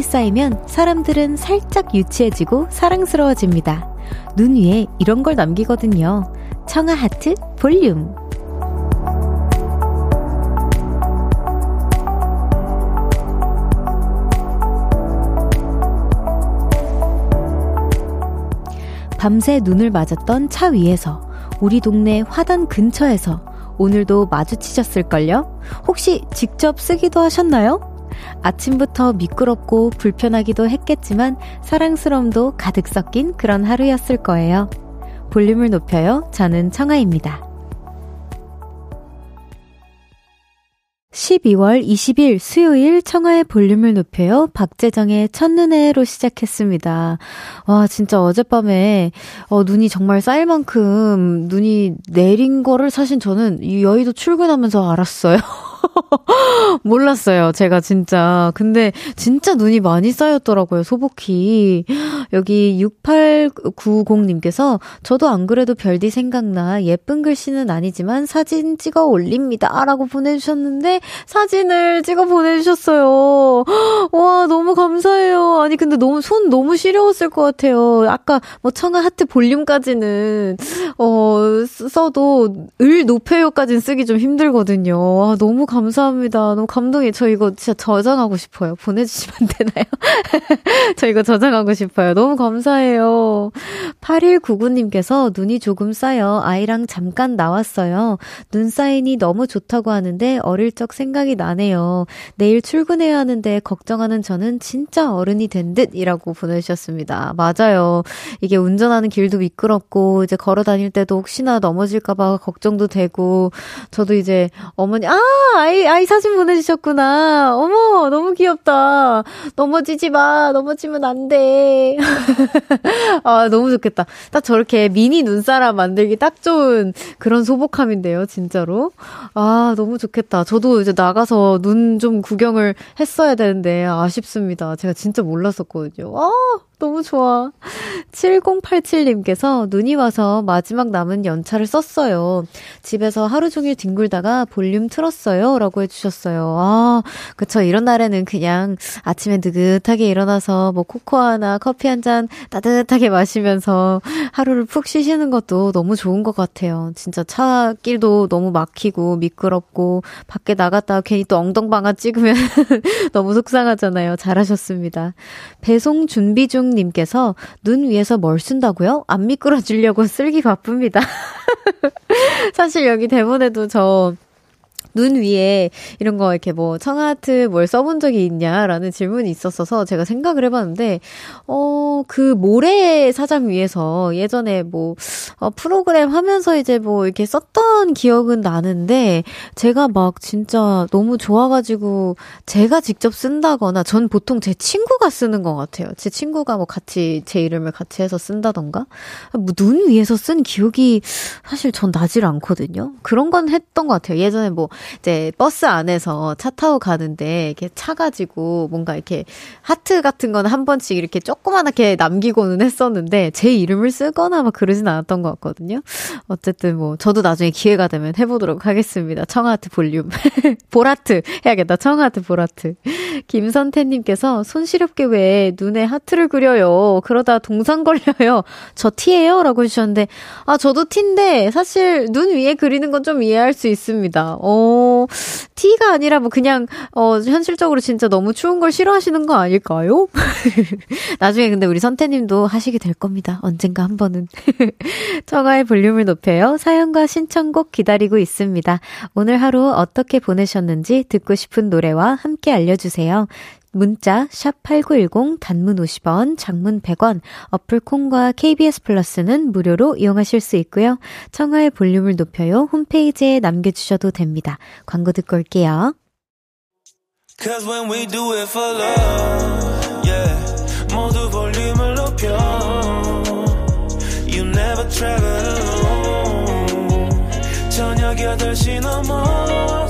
눈이 쌓이면 사람들은 살짝 유치해지고 사랑스러워집니다. 눈 위에 이런 걸 남기거든요. 청아 하트 볼륨. 밤새 눈을 맞았던 차 위에서 우리 동네 화단 근처에서 오늘도 마주치셨을걸요? 혹시 직접 쓰기도 하셨나요? 아침부터 미끄럽고 불편하기도 했겠지만 사랑스러움도 가득 섞인 그런 하루였을 거예요. 볼륨을 높여요. 저는 청아입니다. 12월 20일 수요일 청하의 볼륨을 높여요. 박재정의 첫눈에로 시작했습니다. 와, 진짜 어젯밤에, 어, 눈이 정말 쌓일 만큼 눈이 내린 거를 사실 저는 여의도 출근하면서 알았어요. 몰랐어요. 제가 진짜. 근데 진짜 눈이 많이 쌓였더라고요. 소복히. 여기 6890님께서 저도 안 그래도 별디 생각나 예쁜 글씨는 아니지만 사진 찍어 올립니다. 라고 보내주셨는데 사진을 찍어 보내주셨어요. 와, 너무 감사해요. 아니, 근데 너무 손 너무 시려웠을 것 같아요. 아까 뭐 청아 하트 볼륨까지는, 어, 써도 을 높여요까지는 쓰기 좀 힘들거든요. 와, 너무 감 사합니다. 너무 감동이. 저 이거 진짜 저장하고 싶어요. 보내주시면 안 되나요? 저 이거 저장하고 싶어요. 너무 감사해요. 8199님께서 눈이 조금 쌓여 아이랑 잠깐 나왔어요. 눈 사인이 너무 좋다고 하는데 어릴 적 생각이 나네요. 내일 출근해야 하는데 걱정하는 저는 진짜 어른이 된 듯이라고 보내주셨습니다. 맞아요. 이게 운전하는 길도 미끄럽고 이제 걸어 다닐 때도 혹시나 넘어질까봐 걱정도 되고 저도 이제 어머니 아 아이, 아이 사진 보내주셨구나. 어머, 너무 귀엽다. 넘어지지 마. 넘어지면 안 돼. 아, 너무 좋겠다. 딱 저렇게 미니 눈사람 만들기 딱 좋은 그런 소복함인데요, 진짜로. 아, 너무 좋겠다. 저도 이제 나가서 눈 좀 구경을 했어야 되는데, 아쉽습니다. 제가 진짜 몰랐었거든요. 아, 너무 좋아. 7087님께서 눈이 와서 마지막 남은 연차를 썼어요. 집에서 하루 종일 뒹굴다가 볼륨 틀었어요. 라고 해주셨어요. 아, 그쵸. 이런 날에는 그냥 아침에 느긋하게 일어나서 뭐 코코아나 커피 한 잔 따뜻하게 마시면서 하루를 푹 쉬시는 것도 너무 좋은 것 같아요. 진짜 차길도 너무 막히고 미끄럽고 밖에 나갔다가 괜히 또 엉덩방아 찍으면 너무 속상하잖아요. 잘하셨습니다. 배송 준비 중 님께서 눈 위에서 뭘 쓴다고요? 안 미끄러지려고 쓸기 바쁩니다. 사실 여기 대본에도 저 눈 위에 이런 거 이렇게 뭐 청아트 뭘 써본 적이 있냐라는 질문이 있었어서 제가 생각을 해봤는데, 어, 그 모래 사장 위에서 예전에 뭐, 어, 프로그램 하면서 이제 뭐 이렇게 썼던 기억은 나는데, 제가 막 진짜 너무 좋아가지고 제가 직접 쓴다거나, 전 보통 제 친구가 쓰는 것 같아요. 제 친구가 뭐 같이 제 이름을 같이 해서 쓴다던가, 뭐 눈 위에서 쓴 기억이 사실 전 나질 않거든요. 그런 건 했던 것 같아요. 예전에 뭐 이제 버스 안에서 차 타고 가는데 이렇게 차 가지고 뭔가 이렇게 하트 같은 거는 한 번씩 이렇게 조그만하게 남기고는 했었는데 제 이름을 쓰거나 막 그러진 않았던 것 같거든요. 어쨌든 뭐 저도 나중에 기회가 되면 해보도록 하겠습니다. 청하트 볼륨. 보라트 해야겠다. 청하트 보라트. 김선태님께서 손시렵게 왜 눈에 하트를 그려요? 그러다 동상 걸려요. 저 티예요? 라고 해주셨는데 아 저도 티인데 사실 눈 위에 그리는 건 좀 이해할 수 있습니다. 어 어, 티가 아니라 뭐 그냥, 어, 현실적으로 진짜 너무 추운 걸 싫어하시는 거 아닐까요? 나중에 근데 우리 선태님도 하시게 될 겁니다. 언젠가 한 번은. 청아의 볼륨을 높여요. 사연과 신청곡 기다리고 있습니다. 오늘 하루 어떻게 보내셨는지 듣고 싶은 노래와 함께 알려주세요. 문자 샵 8910 단문 50원, 장문 100원, 어플 콩과 KBS 플러스는 무료로 이용하실 수 있고요. 청하의 볼륨을 높여요 홈페이지에 남겨 주셔도 됩니다. 광고 듣고 올게요. Cause when we do it for love, yeah. 모두 볼륨을 높여. You never travel alone. 저녁 8시 넘어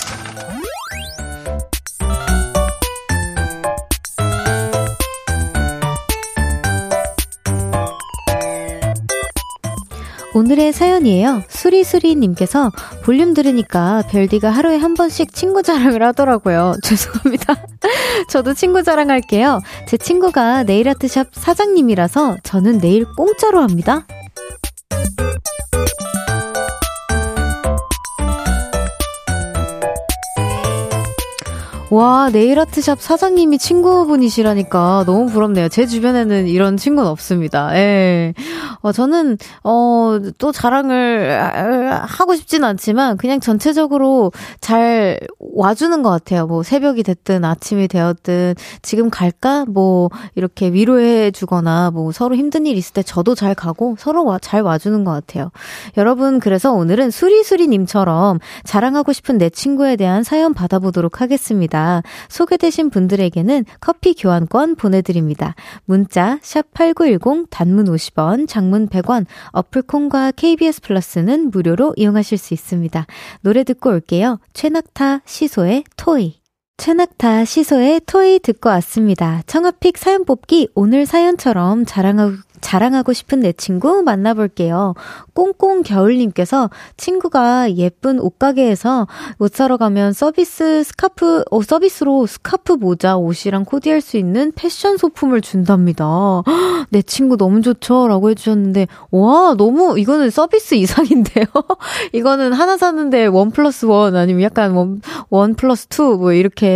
오늘의 사연이에요. 수리수리님께서 볼륨 들으니까 별디가 하루에 한 번씩 친구 자랑을 하더라고요. 죄송합니다. 저도 친구 자랑할게요. 제 친구가 네일아트샵 사장님이라서 저는 내일 공짜로 합니다. 와, 네일아트샵 사장님이 친구분이시라니까 너무 부럽네요. 제 주변에는 이런 친구는 없습니다. 예. 어, 저는, 어, 또 자랑을 하고 싶진 않지만 그냥 전체적으로 잘 와주는 것 같아요. 뭐 새벽이 됐든 아침이 되었든 지금 갈까? 뭐 이렇게 위로해 주거나 뭐 서로 힘든 일 있을 때 저도 잘 가고 서로 와, 잘 와주는 것 같아요. 여러분, 그래서 오늘은 수리수리님처럼 자랑하고 싶은 내 친구에 대한 사연 받아보도록 하겠습니다. 소개되신 분들에게는 커피 교환권 보내드립니다. 문자 샵8910 단문 50원, 장문 100원, 어플 콩과 KBS 플러스는 무료로 이용하실 수 있습니다. 노래 듣고 올게요. 최낙타 시소의 토이. 최낙타 시소의 토이 듣고 왔습니다. 청하 pick 사연 뽑기 오늘 사연처럼 자랑하고 자랑하고 싶은 내 친구 만나볼게요. 꽁꽁 겨울님께서 친구가 예쁜 옷가게에서 옷 사러 가면 서비스 스카프, 어, 서비스로 스카프 모자, 옷이랑 코디할 수 있는 패션 소품을 준답니다. 내 친구 너무 좋죠? 라고 해주셨는데, 와, 너무, 이거는 서비스 이상인데요? 이거는 하나 사는데 one plus one, 아니면 약간 one, one plus two, 뭐 이렇게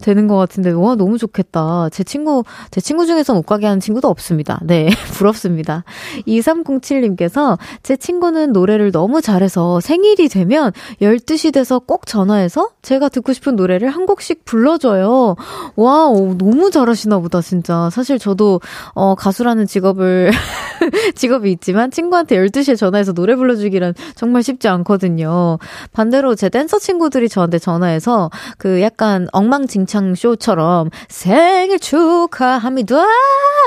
되는 것 같은데, 와, 너무 좋겠다. 제 친구, 제 친구 중에선 옷가게 하는 친구도 없습니다. 네. 부럽습니다. 2307님께서 제 친구는 노래를 너무 잘해서 생일이 되면 12시 돼서 꼭 전화해서 제가 듣고 싶은 노래를 한 곡씩 불러줘요. 와, 오, 너무 잘하시나 보다, 진짜. 사실 저도, 어, 가수라는 직업을, 직업이 있지만 친구한테 12시에 전화해서 노래 불러주기란 정말 쉽지 않거든요. 반대로 제 댄서 친구들이 저한테 전화해서 그 약간 엉망진창 쇼처럼 생일 축하합니다!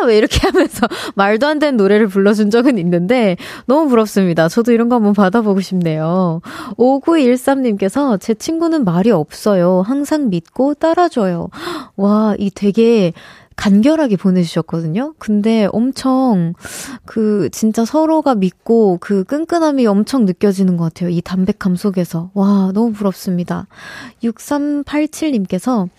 왜 이렇게 하면서 말도 안 되는 노래를 불러준 적은 있는데 너무 부럽습니다. 저도 이런 거 한번 받아보고 싶네요. 5913님께서 제 친구는 말이 없어요. 항상 믿고 따라줘요. 와, 이 되게 간결하게 보내주셨거든요. 근데 엄청 그 진짜 서로가 믿고 그 끈끈함이 엄청 느껴지는 것 같아요. 이 담백함 속에서. 와, 너무 부럽습니다. 6387님께서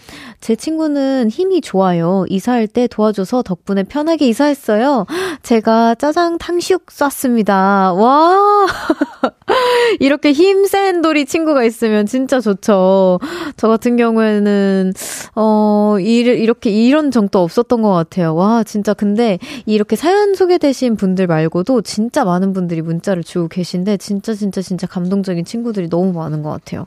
제 친구는 힘이 좋아요. 이사할 때 도와줘서 덕분에 편하게 이사했어요. 제가 짜장 탕수육 쐈습니다. 와! 이렇게 힘센 돌이 친구가 있으면 진짜 좋죠. 저 같은 경우에는, 어, 이렇게 이런 정도 없었던 것 같아요. 와, 진짜 근데 이렇게 사연 소개되신 분들 말고도 진짜 많은 분들이 문자를 주고 계신데 진짜 진짜 진짜 감동적인 친구들이 너무 많은 것 같아요.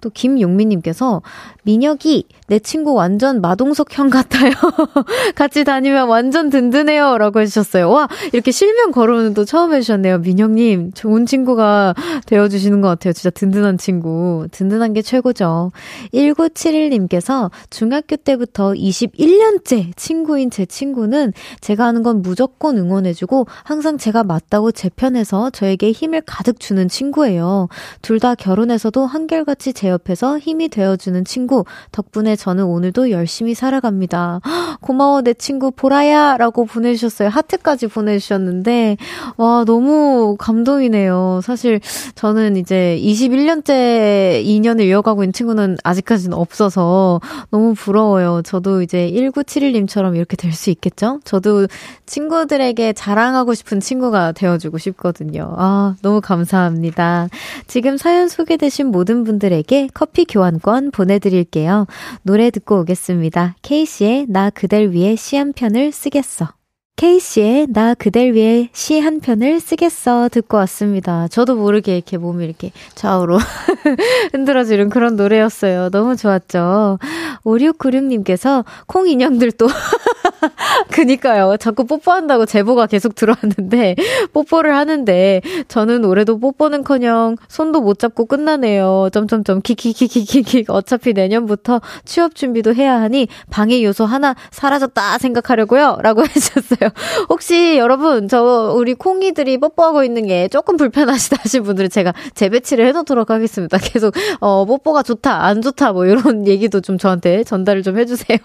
또 김용민님께서 민혁이 내 친구 완전 마동석 형 같아요. 같이 다니면 완전 든든해요. 라고 해주셨어요. 와, 이렇게 실명 거론은 또 처음 해주셨네요. 민혁님, 좋은 친구가 되어주시는 것 같아요. 진짜 든든한 친구. 든든한 게 최고죠. 1971님께서 중학교 때부터 21년째 친구인 제 친구는 제가 하는 건 무조건 응원해주고 항상 제가 맞다고 제 편에서 저에게 힘을 가득 주는 친구예요. 둘 다 결혼해서도 한결같이 제 옆에서 힘이 되어주는 친구. 덕분에 저는 오늘도 열심히 살아갑니다. 고마워, 내 친구 보라야! 라고 보내주셨어요. 하트까지 보내주셨는데, 와, 너무 감동이네요. 사실 저는 이제 21년째 인연을 이어가고 있는 친구는 아직까지는 없어서 너무 부러워요. 저도 이제 1971님처럼 이렇게 될 수 있겠죠? 저도 친구들에게 자랑하고 싶은 친구가 되어주고 싶거든요. 아, 너무 감사합니다. 지금 사연 소개되신 모든 분들에게 커피 교환권 보내드릴게요. 노래 듣고 오겠습니다. 케이씨의 나 그댈 위해 시 한 편을 쓰겠어. 케이씨의 나 그댈 위해 시 한 편을 쓰겠어 듣고 왔습니다. 저도 모르게 이렇게 몸이 이렇게 좌우로 흔들어지는 그런 노래였어요. 너무 좋았죠. 5696님께서 콩 인형들도 그니까요. 자꾸 뽀뽀한다고 제보가 계속 들어왔는데, 뽀뽀를 하는데, 저는 올해도 뽀뽀는 커녕 손도 못 잡고 끝나네요. 점점점, 키키키키키키. 어차피 내년부터 취업 준비도 해야 하니, 방해 요소 하나 사라졌다 생각하려고요. 라고 해주셨어요. 혹시 여러분, 저, 우리 콩이들이 뽀뽀하고 있는 게 조금 불편하시다 하신 분들은 제가 재배치를 해놓도록 하겠습니다. 계속, 어, 뽀뽀가 좋다, 안 좋다, 뭐, 이런 얘기도 좀 저한테 전달을 좀 해주세요.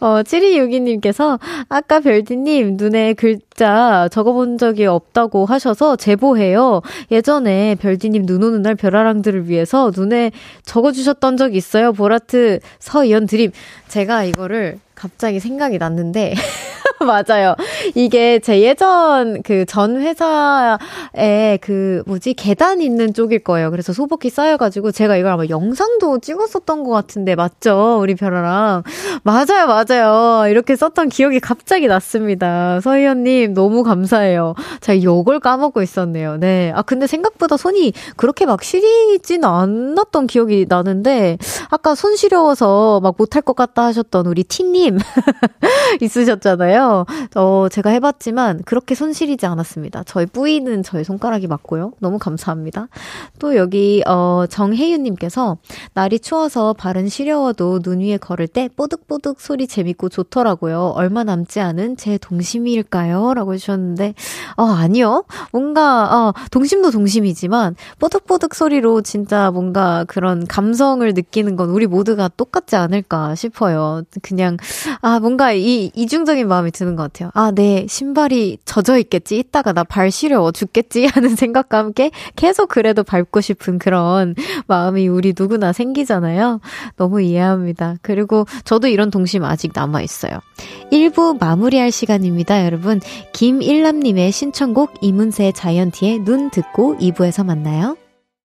어, 7262님 께서 아까 별디님 눈에 글자 적어본 적이 없다고 하셔서 제보해요. 예전에 별디님 눈 오는 날 별아랑들을 위해서 눈에 적어주셨던 적 있어요. 보라트 서이연 드림. 제가 이거를 갑자기 생각이 났는데 맞아요. 이게 제 예전 그 전 회사에 그 뭐지 계단 있는 쪽일 거예요. 그래서 소복이 쌓여가지고 제가 이걸 아마 영상도 찍었었던 것 같은데 맞죠? 우리 별아랑 맞아요, 맞아요. 이렇게 썼던 기억이 갑자기 났습니다. 서희연님 너무 감사해요. 제가 이걸 까먹고 있었네요. 네. 아 근데 생각보다 손이 그렇게 막 시리진 않았던 기억이 나는데 아까 손 시려워서 막 못할 것 같다 하셨던 우리 티님 있으셨잖아요. 어, 제가 해봤지만 그렇게 손실이지 않았습니다. 저희 뿌이는 저희 손가락이 맞고요. 너무 감사합니다. 또 여기, 어, 정혜윤님께서 날이 추워서 발은 시려워도 눈 위에 걸을 때 뽀득뽀득 소리 재밌고 좋더라고요. 얼마 남지 않은 제 동심일까요? 라고 해주셨는데, 어, 아니요. 뭔가, 어, 동심도 동심이지만 뽀득뽀득 소리로 진짜 뭔가 그런 감성을 느끼는 건 우리 모두가 똑같지 않을까 싶어요. 그냥, 아, 뭔가 이, 이중적인 마음이 드 드는 것 같아요. 아, 내 신발이 젖어 있겠지? 이따가 나 발 시려워 죽겠지? 하는 생각과 함께 계속 그래도 밟고 싶은 그런 마음이 우리 누구나 생기잖아요. 너무 이해합니다. 그리고 저도 이런 동심 아직 남아 있어요. 1부 마무리할 시간입니다, 여러분. 김일남님의 신청곡 이문세 자이언티의 눈 듣고 2부에서 만나요.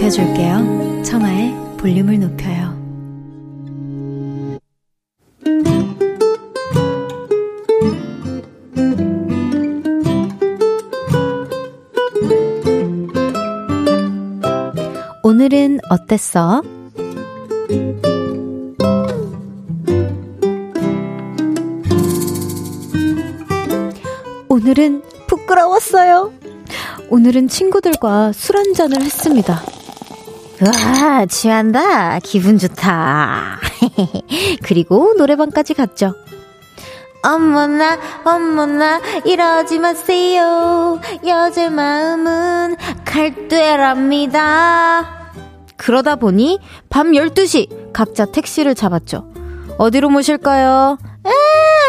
높여줄게요. 청하의 볼륨을 높여요. 오늘은 어땠어? 오늘은 부끄러웠어요. 오늘은 친구들과 술 한잔을 했습니다. 와, 취한다. 기분 좋다. 그리고 노래방까지 갔죠. 어머나, 어머나, 이러지 마세요. 여자 마음은 갈대랍니다. 그러다 보니 밤 12시 각자 택시를 잡았죠. 어디로 모실까요? 아,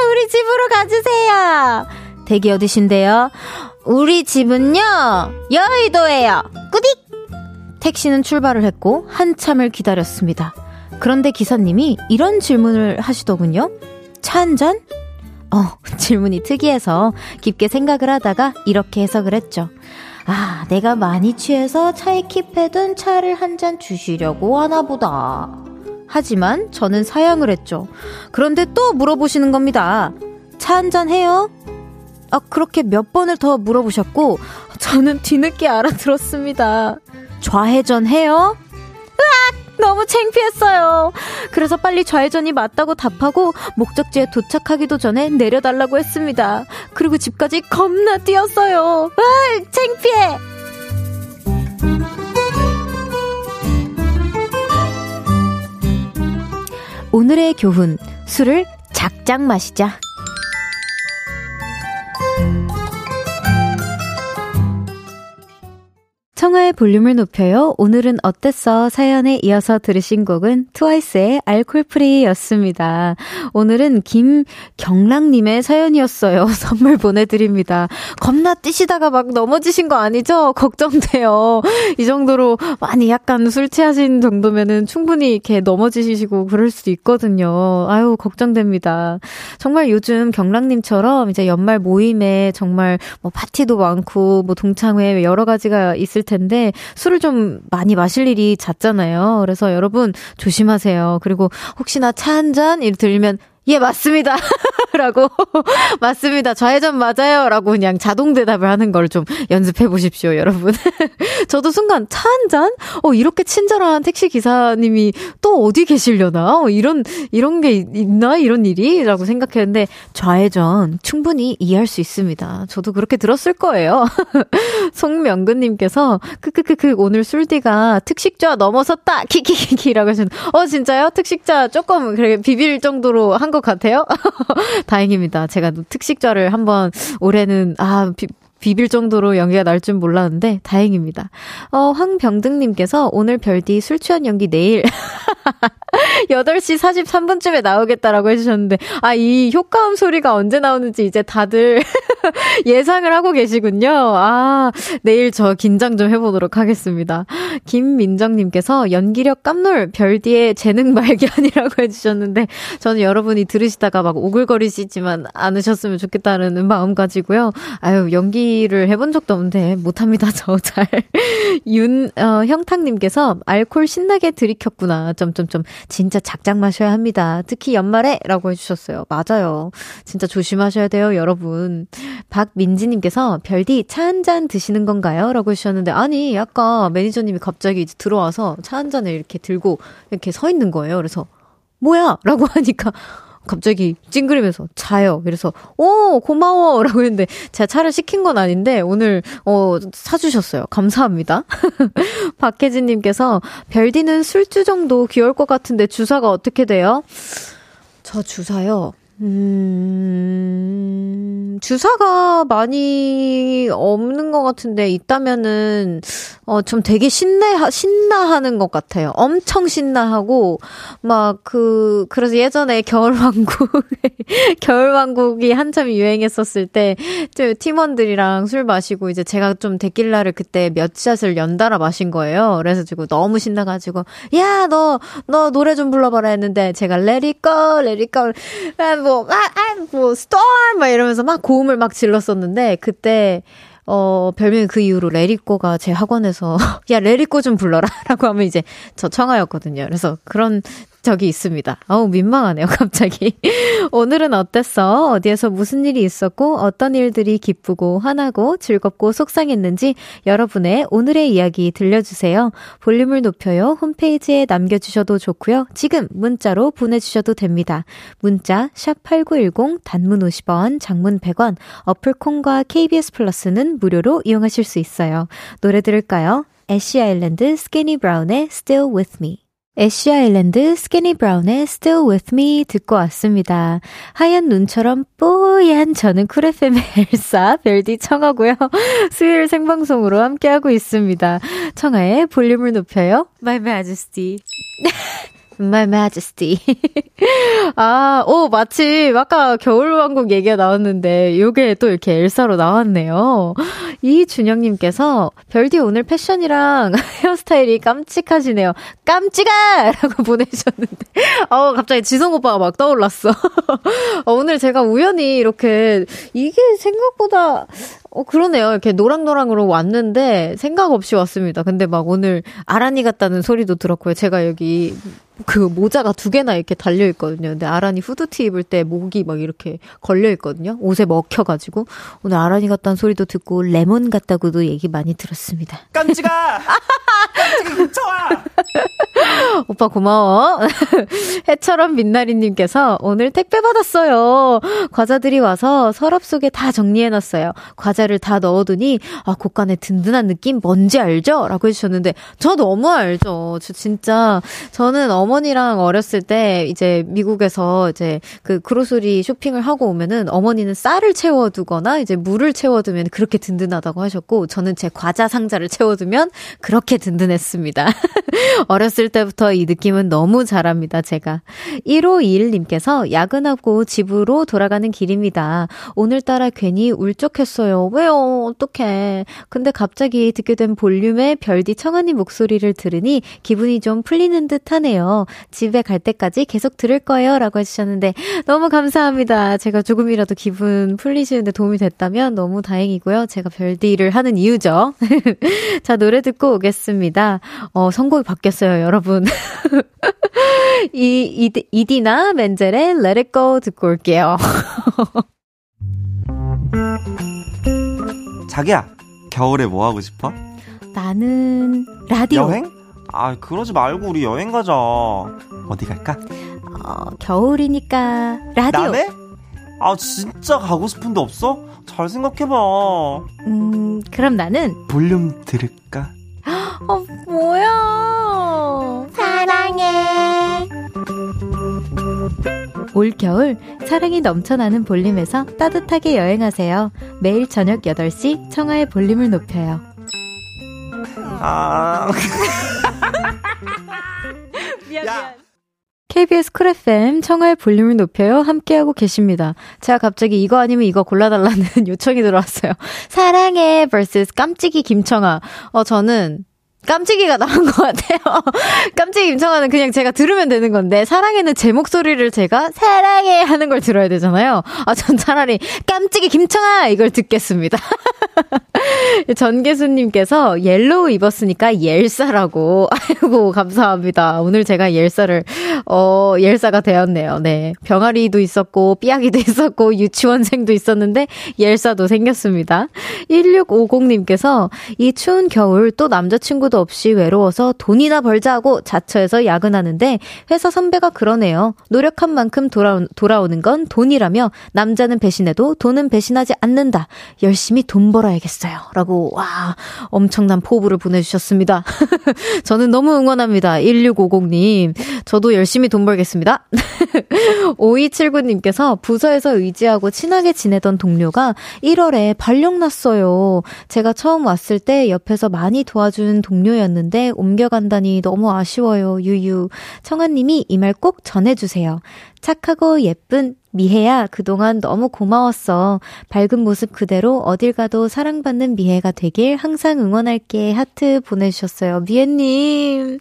우리 집으로 가주세요. 댁이 어디신데요? 우리 집은요, 여의도예요. 꾸딕! 택시는 출발을 했고 한참을 기다렸습니다. 그런데 기사님이 이런 질문을 하시더군요. 차 한 잔? 어, 질문이 특이해서 깊게 생각을 하다가 이렇게 해석을 했죠. 아, 내가 많이 취해서 차에 킵해둔 차를 한 잔 주시려고 하나 보다. 하지만 저는 사양을 했죠. 그런데 또 물어보시는 겁니다. 차 한 잔 해요? 아, 그렇게 몇 번을 더 물어보셨고, 저는 뒤늦게 알아들었습니다. 좌회전 해요? 으악! 너무 창피했어요. 그래서 빨리 좌회전이 맞다고 답하고 목적지에 도착하기도 전에 내려달라고 했습니다. 그리고 집까지 겁나 뛰었어요. 아, 창피해! 오늘의 교훈, 술을 작작 마시자. 청하의 볼륨을 높여요. 오늘은 어땠어? 사연에 이어서 들으신 곡은 트와이스의 알콜 프리였습니다. 오늘은 김경락님의 사연이었어요. 선물 보내드립니다. 겁나 뛰시다가 막 넘어지신 거 아니죠? 걱정돼요. 이 정도로 많이 약간 술 취하신 정도면은 충분히 이렇게 넘어지시고 그럴 수도 있거든요. 아유, 걱정됩니다. 정말 요즘 경락님처럼 이제 연말 모임에 정말 뭐 파티도 많고 뭐 동창회 여러 가지가 있을 텐데 술을 좀 많이 마실 일이 잦잖아요. 그래서 여러분 조심하세요. 그리고 혹시나 차 한잔 들면 예, 맞습니다. 라고, 맞습니다. 좌회전 맞아요. 라고 그냥 자동 대답을 하는 걸 좀 연습해 보십시오, 여러분. 저도 순간 차 한 잔? 어, 이렇게 친절한 택시 기사님이 또 어디 계시려나? 어, 이런, 이런 게 있나? 이런 일이? 라고 생각했는데, 좌회전 충분히 이해할 수 있습니다. 저도 그렇게 들었을 거예요. 송명근님께서, 크크크크, 오늘 술디가 특식좌 넘어섰다! 키키키키라고 하시는, 어, 진짜요? 특식자 조금, 그래, 비빌 정도로 한 것 같아요? 다행입니다. 제가 특식자를 한번 올해는, 아, 비, 비빌 정도로 연기가 날 줄 몰랐는데 다행입니다. 어, 황병등님께서 오늘 별디 술 취한 연기 내일 8시 43분쯤에 나오겠다라고 해주셨는데, 아, 이 효과음 소리가 언제 나오는지 이제 다들 예상을 하고 계시군요. 아, 내일 저 긴장 좀 해보도록 하겠습니다. 김민정님께서 연기력 깜놀 별디의 재능 발견이라고 해주셨는데, 저는 여러분이 들으시다가 막 오글거리시지만 않으셨으면 좋겠다는 마음 가지고요. 아유, 연기 를 해본 적도 없는데, 못합니다, 저 잘. 윤, 어, 형탁님께서 알콜 신나게 들이켰구나. 점점점. 진짜 작작 마셔야 합니다. 특히 연말에 라고 해주셨어요. 맞아요. 진짜 조심하셔야 돼요, 여러분. 박민지님께서 별디 차 한 잔 드시는 건가요? 라고 해주셨는데, 아니, 아까 매니저님이 갑자기 들어와서 차 한 잔을 이렇게 들고 이렇게 서 있는 거예요. 그래서, 뭐야? 라고 하니까, 갑자기 찡그리면서 자요. 그래서 오 고마워라고 했는데 제가 차를 시킨 건 아닌데 오늘 어 사주셨어요. 감사합니다. 박혜진님께서 별디는 술주 정도 귀여울 것 같은데 주사가 어떻게 돼요? 저 주사요. 음, 주사가 많이 없는 것 같은데, 있다면은, 어, 좀 되게 신나, 신나하는 것 같아요. 엄청 신나하고, 막 그, 그래서 예전에 겨울왕국, 겨울왕국이 한참 유행했었을 때, 저 팀원들이랑 술 마시고, 이제 제가 좀 데킬라를 그때 몇 샷을 연달아 마신 거예요. 그래가지고 너무 신나가지고, 야, 너, 너 노래 좀 불러봐라 했는데, 제가 let it go, let it go, 뭐, 뭐, 아, 아, 뭐, 스톰! 막 이러면서 막 고음을 막 질렀었는데, 그때, 어, 별명이 그 이후로 레리꼬가 제 학원에서, 야, 레리꼬 좀 불러라. 라고 하면 이제 저 청아였거든요. 그래서 그런 적이 있습니다. 어우, 민망하네요, 갑자기. 오늘은 어땠어? 어디에서 무슨 일이 있었고, 어떤 일들이 기쁘고, 화나고, 즐겁고, 속상했는지 여러분의 오늘의 이야기 들려주세요. 볼륨을 높여요. 홈페이지에 남겨주셔도 좋고요. 지금 문자로 보내주셔도 됩니다. 문자, 샵8910, 단문 50원, 장문 100원, 어플콘과 KBS 플러스는 무료로 이용하실 수 있어요. 노래 들을까요? 애쉬 아일랜드 스키니 브라운의 Still With Me. 애쉬 아일랜드 스키니 브라운의 Still With Me 듣고 왔습니다. 하얀 눈처럼 뽀얀 저는 쿨 FM의 엘사 별디 청하고요. 수요일 생방송으로 함께하고 있습니다. 청하의 볼륨을 높여요. My Majesty. My Majesty. 아, 오, 마치 아까 겨울왕국 얘기가 나왔는데 요게 또 이렇게 엘사로 나왔네요. 이준영님께서 별디 오늘 패션이랑 헤어스타일이 깜찍하시네요. 깜찍아! 라고 보내주셨는데. 어, 갑자기 지성 오빠가 막 떠올랐어. 어, 오늘 제가 우연히 이렇게 이게 생각보다 어, 그러네요. 이렇게 노랑노랑으로 왔는데 생각 없이 왔습니다. 근데 막 오늘 아란이 같다는 소리도 들었고요. 제가 여기 그 모자가 두 개나 이렇게 달려 있거든요. 근데 아란이 후드티 입을 때 목이 막 이렇게 걸려 있거든요. 옷에 먹혀가지고 오늘 아란이 같다는 소리도 듣고 레몬 같다고도 얘기 많이 들었습니다. 깜찍아! 깜찍이 좋아! 오빠 고마워. 해처럼 민나리님께서 오늘 택배 받았어요. 과자들이 와서 서랍 속에 다 정리해놨어요. 과자를 다 넣어두니 아 곳간에 든든한 느낌 뭔지 알죠? 라고 해주셨는데 저 너무 알죠. 저 진짜 저는 어머 어머니랑 어렸을 때 이제 미국에서 이제 그 그로소리 쇼핑을 하고 오면은 어머니는 쌀을 채워두거나 이제 물을 채워두면 그렇게 든든하다고 하셨고 저는 제 과자 상자를 채워두면 그렇게 든든했습니다. 어렸을 때부터 이 느낌은 너무 잘합니다, 제가. 1521님께서 야근하고 집으로 돌아가는 길입니다. 오늘따라 괜히 울적했어요. 왜요? 어떡해. 근데 갑자기 듣게 된 볼륨의 별디 청아님 목소리를 들으니 기분이 좀 풀리는 듯 하네요. 집에 갈 때까지 계속 들을 거예요. 라고 해주셨는데 너무 감사합니다. 제가 조금이라도 기분 풀리시는데 도움이 됐다면 너무 다행이고요. 제가 별디를 하는 이유죠. 자, 노래 듣고 오겠습니다. 어, 선곡이 바뀌었어요, 여러분. 이, 이디, 이디나 멘젤의 Let It Go 듣고 올게요. 자기야, 겨울에 뭐 하고 싶어? 나는 라디오. 여행? 아, 그러지 말고 우리 여행 가자. 어디 갈까? 어, 겨울이니까 라디오. 남해? 아, 진짜 가고 싶은데 없어? 잘 생각해봐. 음, 그럼 나는 볼륨 들을까? 어, 뭐야? 사랑해. 올겨울 사랑이 넘쳐나는 볼륨에서 따뜻하게 여행하세요. 매일 저녁 8시 청하의 볼륨을 높여요. 아. 미안, 미안. KBS 쿨 FM 청하의 볼륨을 높여요. 함께하고 계십니다. 제가 갑자기 이거 아니면 이거 골라달라는 요청이 들어왔어요. 사랑해 vs 깜찍이 김청하. 어, 저는 깜찍이가 나은 것 같아요. 깜찍이 김청하는 그냥 제가 들으면 되는 건데, 사랑해는 제 목소리를 제가 사랑해 하는 걸 들어야 되잖아요. 아, 전 차라리 깜찍이 김청하! 이걸 듣겠습니다. 전계수님께서 yellow 입었으니까 옐사라고. 아이고, 감사합니다. 오늘 제가 옐사를, 어, 옐사가 되었네요. 네. 병아리도 있었고, 삐약이도 있었고, 유치원생도 있었는데, 옐사도 생겼습니다. 1650님께서 이 추운 겨울 또 남자친구 아무도 없이 외로워서 돈이나 벌자 하고 자처해서 야근하는데 회사 선배가 그러네요. 노력한 만큼 돌아오, 돌아오는 건 돈이라며 남자는 배신해도 돈은 배신하지 않는다. 열심히 돈 벌어야겠어요. 라고 와 엄청난 포부를 보내주셨습니다. 저는 너무 응원합니다. 1650님. 저도 열심히 돈 벌겠습니다. 5279님께서 부서에서 의지하고 친하게 지내던 동료가 1월에 발령 났어요. 제가 처음 왔을 때 옆에서 많이 도와준 동료 동료였는데 옮겨간다니 너무 아쉬워요. 유유. 청아님이 이 말 꼭 전해주세요. 착하고 예쁜 미혜야, 그동안 너무 고마웠어. 밝은 모습 그대로 어딜 가도 사랑받는 미혜가 되길 항상 응원할게. 하트 보내주셨어요. 미혜님.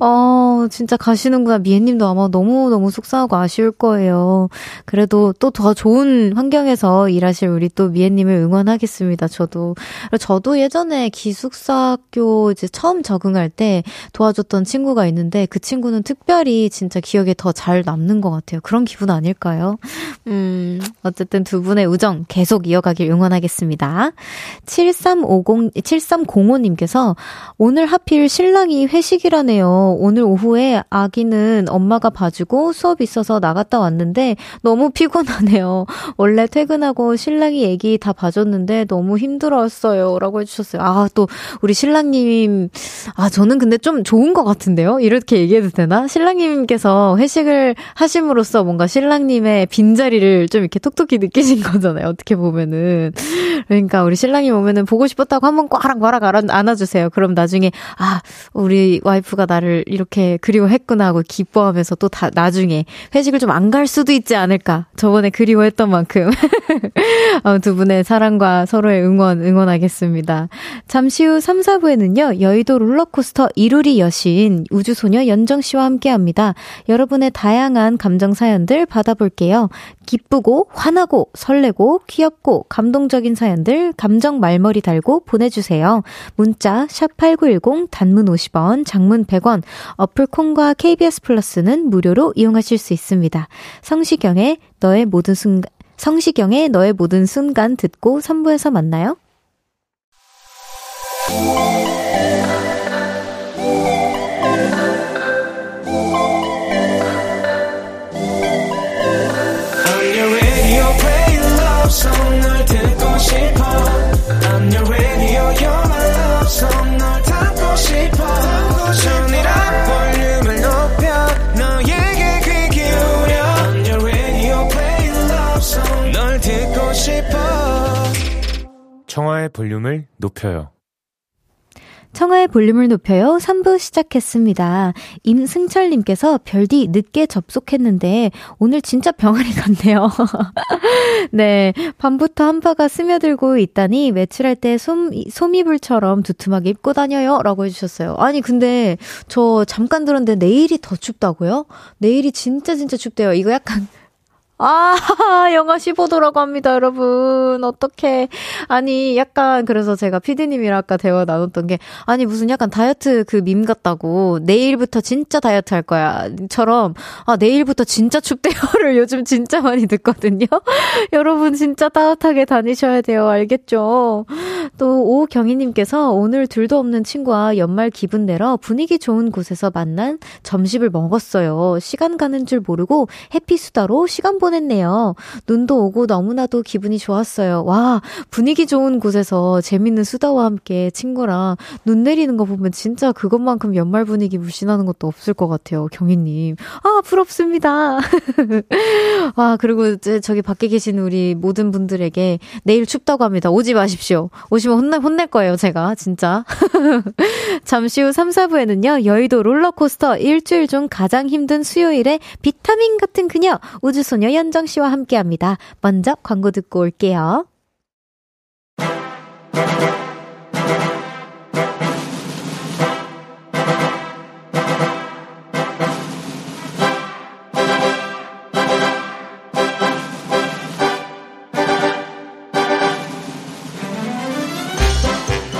어, 진짜 가시는구나. 미혜님도 아마 너무너무 속상하고 아쉬울 거예요. 그래도 또 더 좋은 환경에서 일하실 우리 또 미혜님을 응원하겠습니다. 저도. 저도 예전에 기숙사학교 이제 처음 적응할 때 도와줬던 친구가 있는데 그 친구는 특별히 진짜 기억에 더 잘 남는 것 같아요. 그런 기분 아닐까요? 음, 어쨌든 두 분의 우정 계속 이어가길 응원하겠습니다. 7350, 7305님께서 오늘 하필 신랑이 회식이라네요. 오늘 오후에 아기는 엄마가 봐주고 수업 있어서 나갔다 왔는데 너무 피곤하네요. 원래 퇴근하고 신랑이 애기 다 봐줬는데 너무 힘들었어요. 라고 해주셨어요. 아, 또 우리 신랑님, 아, 저는 근데 좀 좋은 것 같은데요? 이렇게 얘기해도 되나? 신랑님께서 회식을 하심으로 써 뭔가 신랑님의 빈자리를 좀 이렇게 톡톡히 느끼신 거잖아요. 어떻게 보면은. 그러니까 우리 신랑이 오면은 보고 싶었다고 한번 꽉랑 안아주세요. 그럼 나중에, 아, 우리 와이프가 나를 이렇게 그리워했구나 하고 기뻐하면서 또 다, 나중에 회식을 좀 안 갈 수도 있지 않을까. 저번에 그리워했던 만큼. 어, 두 분의 사랑과 서로의 응원, 응원하겠습니다. 잠시 후 3, 4부에는요, 여의도 롤러코스터 이루리 여신 우주소녀 연정씨와 함께 합니다. 여러분의 다양한 감정 사연들 받아볼게요. 기쁘고, 화나고, 설레고, 귀엽고, 감동적인 사연들, 감정 말머리 달고 보내주세요. 문자, 샵8910, 단문 50원, 장문 100원, 어플 콩과 KBS 플러스는 무료로 이용하실 수 있습니다. 성시경의 너의 모든 순간, 성시경의 너의 모든 순간 듣고 3부에서 만나요. 청하의 볼륨을 높여요. 청하의 볼륨을 높여요. 3부 시작했습니다. 임승철님께서 별디 늦게 접속했는데 오늘 진짜 병아리 같네요. 네. 밤부터 한파가 스며들고 있다니 외출할 때 솜, 솜이불처럼 두툼하게 입고 다녀요. 라고 해주셨어요. 아니, 근데 저 잠깐 들었는데 내일이 더 춥다고요? 내일이 진짜 진짜 춥대요. 이거 약간 아, 영하 15도라고 합니다, 여러분. 어떡해. 아니, 약간, 그래서 제가 피디님이랑 아까 대화 나눴던 게, 아니, 무슨 약간 다이어트 그 밈 같다고, 내일부터 진짜 다이어트 할 거야. 처럼, 아, 내일부터 진짜 춥대요를 요즘 진짜 많이 듣거든요. 여러분, 진짜 따뜻하게 다니셔야 돼요. 알겠죠? 또, 오경희님께서 오늘 둘도 없는 친구와 연말 기분 내러 분위기 좋은 곳에서 만난 점심을 먹었어요. 시간 가는 줄 모르고 해피수다로 시간 보냈네요. 눈도 오고 너무나도 기분이 좋았어요. 와, 분위기 좋은 곳에서 재밌는 수다와 함께 친구랑 눈 내리는 거 보면 진짜 그것만큼 연말 분위기 무신하는 것도 없을 것 같아요. 경희님. 아, 부럽습니다. 와, 그리고 저기 밖에 계신 우리 모든 분들에게 내일 춥다고 합니다. 오지 마십시오. 오시면 혼내, 혼낼 거예요, 제가. 진짜. 잠시 후 3, 4부에는요, 여의도 롤러코스터 일주일 중 가장 힘든 수요일에 비타민 같은 그녀, 우주소녀 이현정 씨와 함께 합니다. 먼저 광고 듣고 올게요.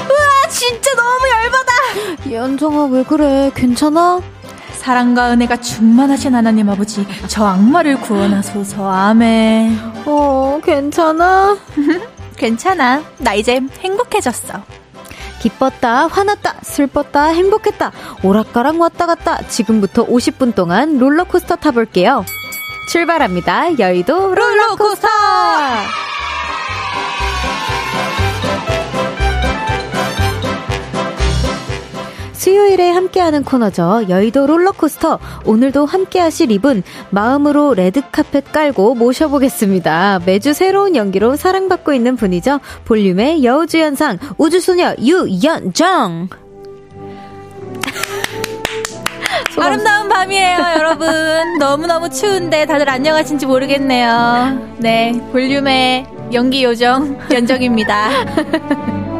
우와, 진짜 너무 열받아! 연정아, 왜 그래? 괜찮아? 사랑과 은혜가 충만하신 하나님 아버지, 저 악마를 구원하소서. 아멘. 어, 괜찮아? 괜찮아. 나 이제 행복해졌어. 기뻤다, 화났다, 슬펐다, 행복했다, 오락가락 왔다 갔다. 지금부터 50분 동안 롤러코스터 타볼게요. 출발합니다. 여의도 롤러코스터! 수요일에 함께하는 코너죠. 여의도 롤러코스터. 오늘도 함께하실 이분 마음으로 레드카펫 깔고 모셔보겠습니다. 매주 새로운 연기로 사랑받고 있는 분이죠. 볼륨의 여우주연상 우주소녀 유연정. 아름다운 밤이에요, 여러분. 너무너무 추운데 다들 안녕하신지 모르겠네요. 네, 볼륨의 연기 요정 연정입니다.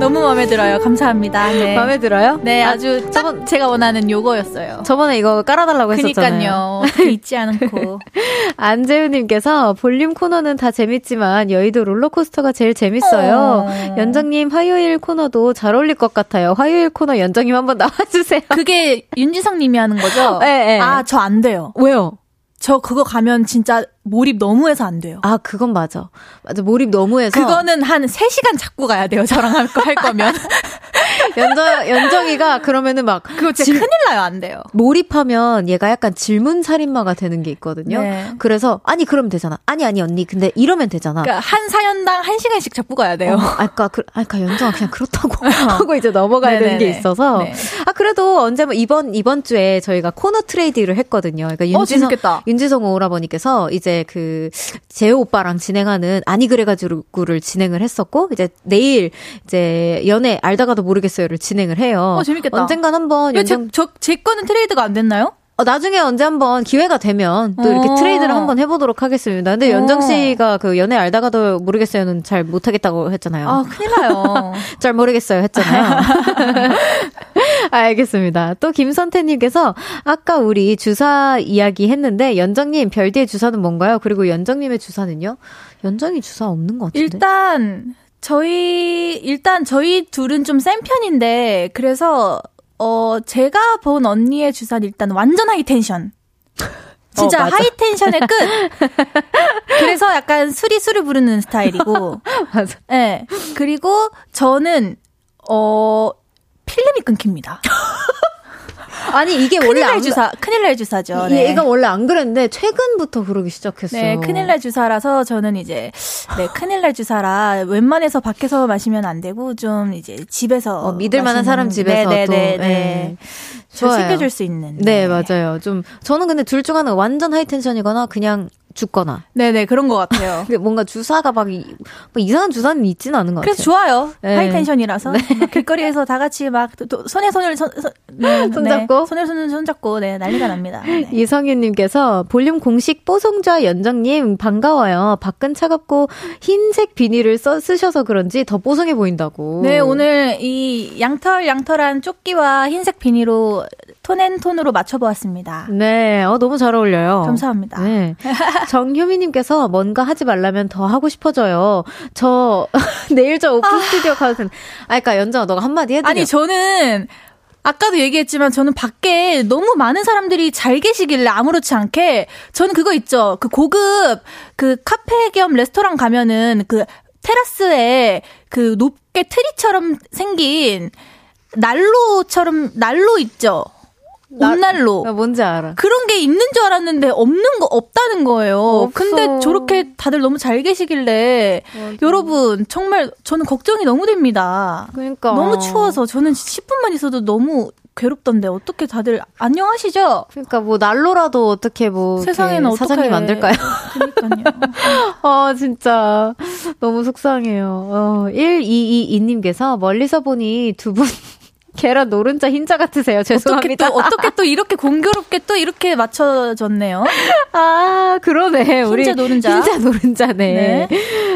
너무 마음에 들어요. 감사합니다. 네. 마음에 들어요? 네, 아주 아, 저번 제가 원하는 요거였어요. 저번에 이거 깔아달라고 했었잖아요. 그니까요. 잊지 않고. 안재우님께서 볼륨 코너는 다 재밌지만 여의도 롤러코스터가 제일 재밌어요. 어. 연정님 화요일 코너도 잘 어울릴 것 같아요. 화요일 코너 연정님 한번 나와주세요. 그게 윤지성님이 하는 거죠? 네, 네. 아, 저 안 돼요. 왜요? 저 그거 가면 진짜 몰입 너무 해서 안 돼요. 아, 그건 맞아. 맞아, 몰입 너무 해서. 그거는 한 3시간 잡고 가야 돼요, 저랑 할, 거, 할 거면. 연정, 연정이가 그러면은 막. 그거 진짜 질, 큰일 나요, 안 돼요. 몰입하면 얘가 약간 질문 살인마가 되는 게 있거든요. 네. 그래서, 아니, 그러면 되잖아. 아니, 아니, 언니. 근데 이러면 되잖아. 그러니까 한 사연당 1시간씩 잡고 가야 돼요. 어, 아까, 그, 아까 연정아 그냥 그렇다고 하고 이제 넘어가야 네네네. 되는 게 있어서. 네. 아, 그래도 언제 뭐 이번, 이번 주에 저희가 코너 트레이드를 했거든요. 그러니까 어, 윤지성, 어, 윤지성 오라버니께서 이제 그, 재호 오빠랑 진행하는 아니 그래가지고를 진행을 했었고 이제 내일 이제 연애 알다가도 모르겠어요를 진행을 해요. 어 재밌겠다. 언젠간 한번 연장... 제, 저, 제 거는 트레이드가 안 됐나요? 어, 나중에 언제 한번 기회가 되면 또 이렇게 어. 트레이드를 한번 해보도록 하겠습니다. 근데 연정 어. 씨가 그 연애 알다가도 모르겠어요는 잘 못하겠다고 했잖아요. 아, 큰일 나요. 잘 모르겠어요 했잖아요. 알겠습니다. 또 김선태님께서 아까 우리 주사 이야기 했는데 연정님 별디의 주사는 뭔가요? 그리고 연정님의 주사는요? 연정이 주사 없는 것 같은데. 일단 저희 일단 저희 둘은 좀 센 편인데 그래서 어, 제가 본 언니의 주사는 일단 완전 high tension. 진짜 어, high tension의 끝. 그래서 약간 술이 술 부르는 스타일이고. 맞아. 예. 네. 그리고 저는 어 필름이 끊깁니다. 아니 이게 원래 안 주사 큰일 날 주사죠. 네. 얘가 원래 안 그랬는데 최근부터 그러기 시작했어요. 네, 큰일 날 주사라서 저는 이제 네 큰일 날 주사라 웬만해서 밖에서 마시면 안 되고 좀 이제 집에서 어, 믿을 만한 사람 집에서 네네네 또 네. 네. 저 챙겨줄 수 있는. 네, 네, 맞아요. 좀 저는 근데 둘 중 하나 완전 하이텐션이거나 그냥 죽거나. 네네, 그런 것 같아요. 뭔가 주사가 막, 이, 뭐 이상한 주사는 있지는 않은 것 그래서 같아요. 좋아요. 네. 하이텐션이라서. 네. 길거리에서 다 같이 막, 또, 손에 손을, 손, 손, 네, 손잡고? 네. 손에 손을 손잡고, 네, 난리가 납니다. 네. 이성윤님께서 볼륨 공식 뽀송좌 연정님 반가워요. 밖은 차갑고 흰색 비닐을 써, 쓰셔서 그런지 더 뽀송해 보인다고. 네, 오늘 이 양털, 양털한 조끼와 흰색 비니로 톤앤톤으로 맞춰보았습니다. 네, 어, 너무 잘 어울려요. 감사합니다. 네. 정효미님께서 뭔가 하지 말라면 더 하고 싶어져요. 저 내일 저 오픈 스튜디오 가도 된. 아, 그러니까 연정아 너가 한마디 해드려. 아니, 저는 아까도 얘기했지만 저는 밖에 너무 많은 사람들이 잘 계시길래 아무렇지 않게 저는 그거 있죠. 그 고급 그 카페 겸 레스토랑 가면은 그 테라스에 그 높게 트리처럼 생긴 난로처럼 난로 있죠. 나-. 나 뭔지 알아. 그런 게 있는 줄 알았는데 없는 거 없다는 거예요. 없어. 근데 저렇게 다들 너무 잘 계시길래 여러분 정말 저는 걱정이 너무 됩니다. 그러니까 너무 추워서 저는 10분만 있어도 너무 괴롭던데 어떻게 다들 안녕하시죠? 그러니까 뭐 난로라도 어떻게 뭐 세상에는 사장님 만들까요? 그러니까요. 아, 진짜. 너무 속상해요. 어, 1222님께서 멀리서 보니 두분 계란 노른자 흰자 같으세요. 어떻게 또 죄송합니다. 어떻게 또 이렇게 공교롭게 또 이렇게 맞춰졌네요. 아, 그러네. 우리 흰자 노른자. 흰자 노른자네.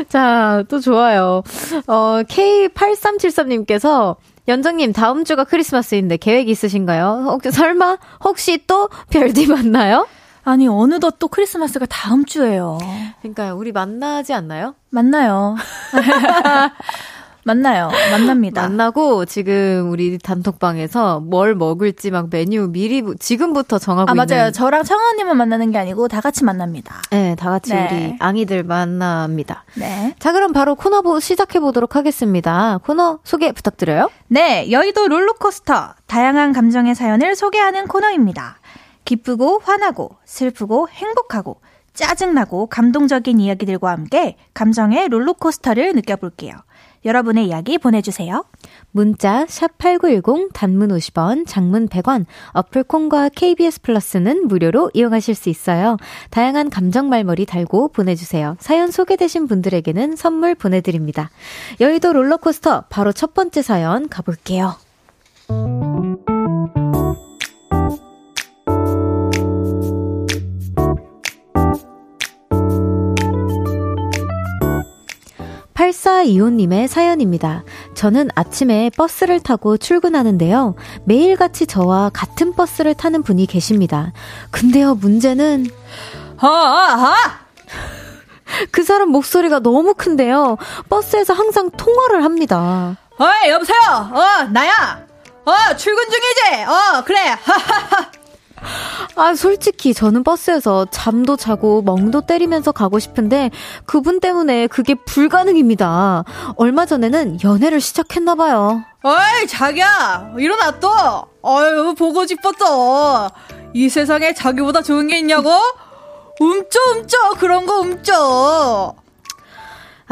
자, 또 좋아요. 어, K8373님께서 연정님, 다음 주가 크리스마스인데 계획 있으신가요? 혹, 설마, 혹시 또 별디 만나요? 아니 어느덧 또 크리스마스가 다음 주예요. 그러니까, 우리 만나지 않나요? 만나요. 만나요. 만납니다. 만나고 지금 우리 단톡방에서 뭘 먹을지 막 메뉴 미리 부- 지금부터 정하고 아 있는. 맞아요. 저랑 청아님은 만나는 게 아니고 다 같이 만납니다. 네, 다 같이 네. 우리 앙이들 만납니다. 네. 자, 그럼 바로 코너 보- 시작해 보도록 하겠습니다. 코너 소개 부탁드려요. 네, 여의도 롤러코스터. 다양한 감정의 사연을 소개하는 코너입니다. 기쁘고 화나고 슬프고 행복하고 짜증나고 감동적인 이야기들과 함께 감정의 롤러코스터를 느껴볼게요. 여러분의 이야기 보내주세요. 문자 샵8910 단문 50원, 장문 100원, 어플 콩과 KBS 플러스는 무료로 이용하실 수 있어요. 다양한 감정 말머리 달고 보내주세요. 사연 소개되신 분들에게는 선물 보내드립니다. 여의도 롤러코스터 바로 첫 번째 사연 가볼게요. 8425님의 사연입니다. 저는 아침에 버스를 타고 출근하는데요. 매일같이 저와 같은 버스를 타는 분이 계십니다. 근데요, 문제는 아, 아, 아! 그 사람 목소리가 너무 큰데요. 버스에서 항상 통화를 합니다. 어이, 여보세요! 어, 나야! 어, 출근 중이지? 어, 그래! 하하하! 아, 솔직히 저는 버스에서 잠도 자고 멍도 때리면서 가고 싶은데 그분 때문에 그게 불가능입니다. 얼마 전에는 연애를 시작했나봐요. 어이, 자기야! 일어나 또! 어휴, 보고 싶었어! 이 세상에 자기보다 좋은 게 있냐고? 움쪄, 움쪄! 그런 거 움쪄!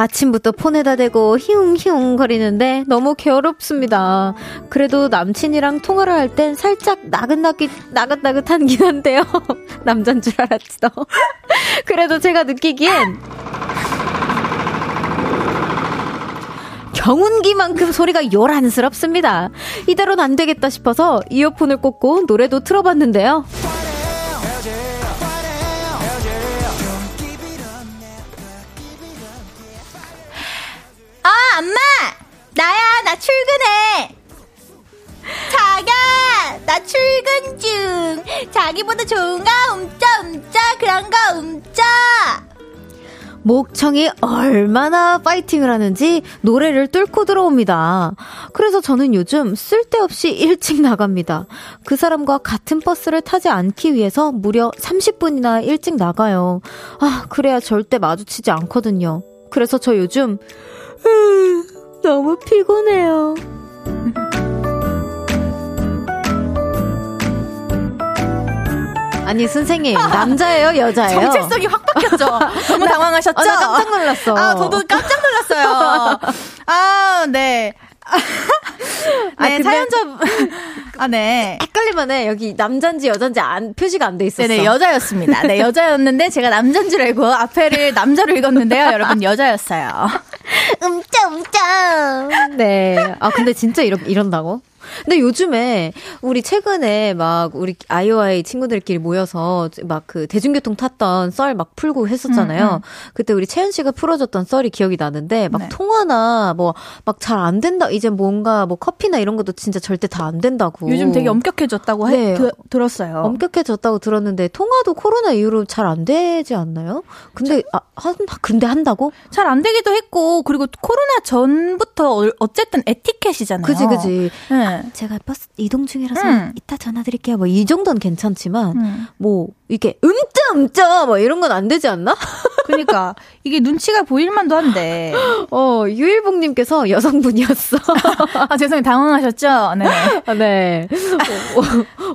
아침부터 폰에다 대고 히웅히웅 거리는데 너무 괴롭습니다. 그래도 남친이랑 통화를 할 땐 살짝 나긋나긋, 나긋나긋한긴 한데요. 남잔 줄 알았지도. 그래도 제가 느끼기엔 경운기만큼 소리가 요란스럽습니다. 이대로는 안 되겠다 싶어서 이어폰을 꽂고 노래도 틀어봤는데요. 엄마! 나야, 나 출근해! 자기야, 나 출근 중! 자기보다 좋은가? 움짜, 움짜, 그런 거 움짜! 목청이 얼마나 파이팅을 하는지 노래를 뚫고 들어옵니다. 그래서 저는 요즘 쓸데없이 일찍 나갑니다. 그 사람과 같은 버스를 타지 않기 위해서 무려 30분이나 일찍 나가요. 아, 그래야 절대 마주치지 않거든요. 그래서 저 요즘 음, 너무 피곤해요. 아니 선생님 남자예요 여자예요? 정체성이 확 바뀌었죠? 너무 당황하셨죠? 아, 나 깜짝 놀랐어. 아, 저도 깜짝 놀랐어요. 아, 네. 아, 네, 사연자, 아, 네. 헷갈리면은 여기 남잔지 여잔지 안, 표시가 안 돼 있었어. 네네, 여자였습니다. 네, 여자였는데 제가 남잔 줄 알고 앞에를 남자로 읽었는데요. 여러분, 여자였어요. 음짜, 음짜. 네. 아, 근데 진짜 이런, 이런다고? 근데 요즘에 우리 최근에 막 우리 아이오아이 친구들끼리 모여서 막 그 대중교통 탔던 썰 막 풀고 했었잖아요. 음, 음. 그때 우리 채연 씨가 풀어줬던 썰이 기억이 나는데 막 네. 통화나 뭐 막 잘 안 된다. 이제 뭔가 뭐 커피나 이런 것도 진짜 절대 다 안 된다고. 요즘 되게 엄격해졌다고 네. 해, 드, 들었어요. 엄격해졌다고 들었는데 통화도 코로나 이후로 잘 안 되지 않나요? 근데 아, 한, 근데 한다고? 잘 안 되기도 했고 그리고 코로나 전부터 어쨌든 에티켓이잖아요. 그지 그지. 네. 제가 버스 이동 중이라서 음. 이따 전화 드릴게요. 뭐 이 정도는 괜찮지만 음. 뭐 이게 음짜 음짜 뭐 이런 건 안 되지 않나? 그러니까 이게 눈치가 보일만도 한데. 어 유일봉님께서 여성분이었어. 아 죄송해요 당황하셨죠? 네. 아, 네.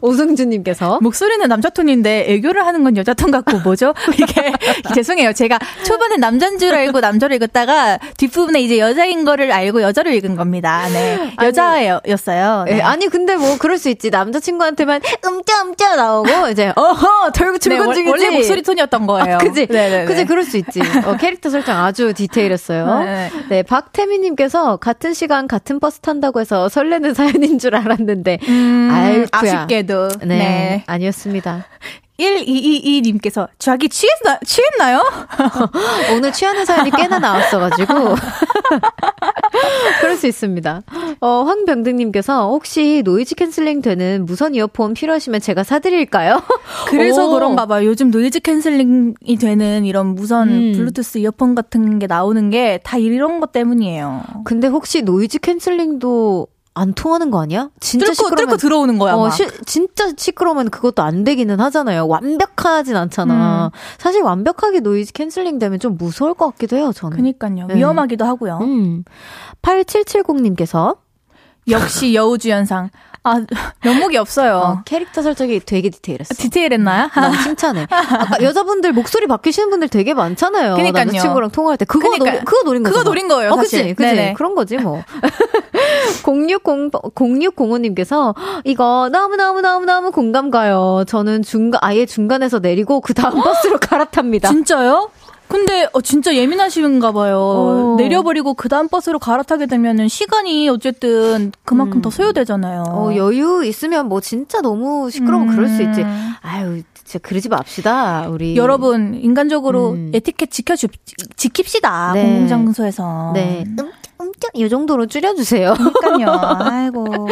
오, 오승준님께서 목소리는 남자 톤인데 애교를 하는 건 여자 톤 같고 뭐죠? 이게 죄송해요. 제가 초반에 남자인 줄 알고 남자로 읽었다가 뒷부분에 이제 여자인 거를 알고 여자로 읽은 겁니다. 네. 여자였어요. 네. 네. 아니 근데 뭐 그럴 수 있지 남자친구한테만 음짜 음짜 나오고 이제 어허 털고 출근 네, 중이지. 원래 목소리 톤이었던 거예요. 아, 그지? 네네 그지? 그럴 수 있지. 어, 캐릭터 설정 아주 디테일했어요. 네. 네, 박태미님께서 같은 시간 같은 버스 탄다고 해서 설레는 사연인 줄 알았는데, 음. 아쉽게도. 네, 네. 아니었습니다. 1222님께서 자기 취했나, 취했나요? 오늘 취하는 사연이 꽤나 나왔어가지고. 그럴 수 있습니다. 어, 황병등님께서 혹시 noise canceling 되는 무선 이어폰 필요하시면 제가 사드릴까요? 그래서 오. 그런가 봐요. 요즘 noise canceling이 되는 이런 무선 음. 블루투스 이어폰 같은 게 나오는 게 다 이런 것 때문이에요. 근데 혹시 noise canceling도 안 통하는 거 아니야? 진짜 뚫고, 시끄러면 뚫고 들어오는 거야. 어, 시, 진짜 시끄러우면 그것도 안 되기는 하잖아요. 완벽하진 않잖아. 음. 사실 완벽하게 noise canceling 되면 좀 무서울 것 같기도 해요, 저는. 그니까요. 네. 위험하기도 하고요. 음. 8770님께서 역시 여우주연상. 아, 면목이 없어요. 어, 캐릭터 설정이 되게 디테일했어. 디테일했나요? 난 칭찬해. 아까 여자분들 목소리 바뀌시는 분들 되게 많잖아요. 그러니까요. 남자친구랑 통화할 때 그거 그러니까, 노, 그거 노린 거죠. 그거 노린 거예요. 어, 그치, 그치. 그런 거지 뭐. 06 0605님께서 이거 너무 너무 너무 너무 공감 가요. 저는 중간, 아예 중간에서 내리고 그 다음 버스로 갈아탑니다. 진짜요? 근데 어 진짜 예민하신가 봐요. 어. 내려버리고 그 다음 버스로 갈아타게 되면은 시간이 어쨌든 그만큼 음. 더 소요되잖아요. 어, 여유 있으면 뭐 진짜 너무 시끄러우면 음. 그럴 수 있지. 음. 아유, 진짜 그러지 맙시다. 우리 여러분 인간적으로 음. 에티켓 지켜주 지킵시다. 네. 공공장소에서. 네. 음짝 이 정도로 줄여주세요. 그러니까요. 아이고.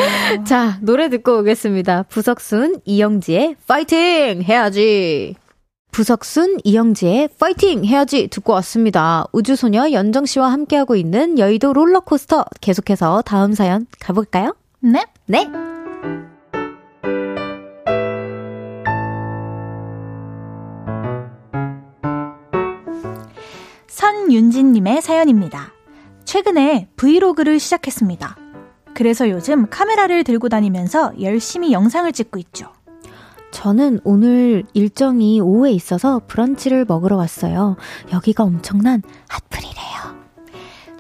자 노래 듣고 오겠습니다. 부석순 이영지의 파이팅 해야지. 부석순, 이영지의 파이팅 해야지 듣고 왔습니다. 우주소녀 연정 씨와 함께하고 있는 여의도 롤러코스터 계속해서 다음 사연 가볼까요? 네. 네. 선윤진님의 사연입니다. 최근에 브이로그를 시작했습니다. 그래서 요즘 카메라를 들고 다니면서 열심히 영상을 찍고 있죠. 저는 오늘 일정이 오후에 있어서 브런치를 먹으러 왔어요. 여기가 엄청난 핫플이래요.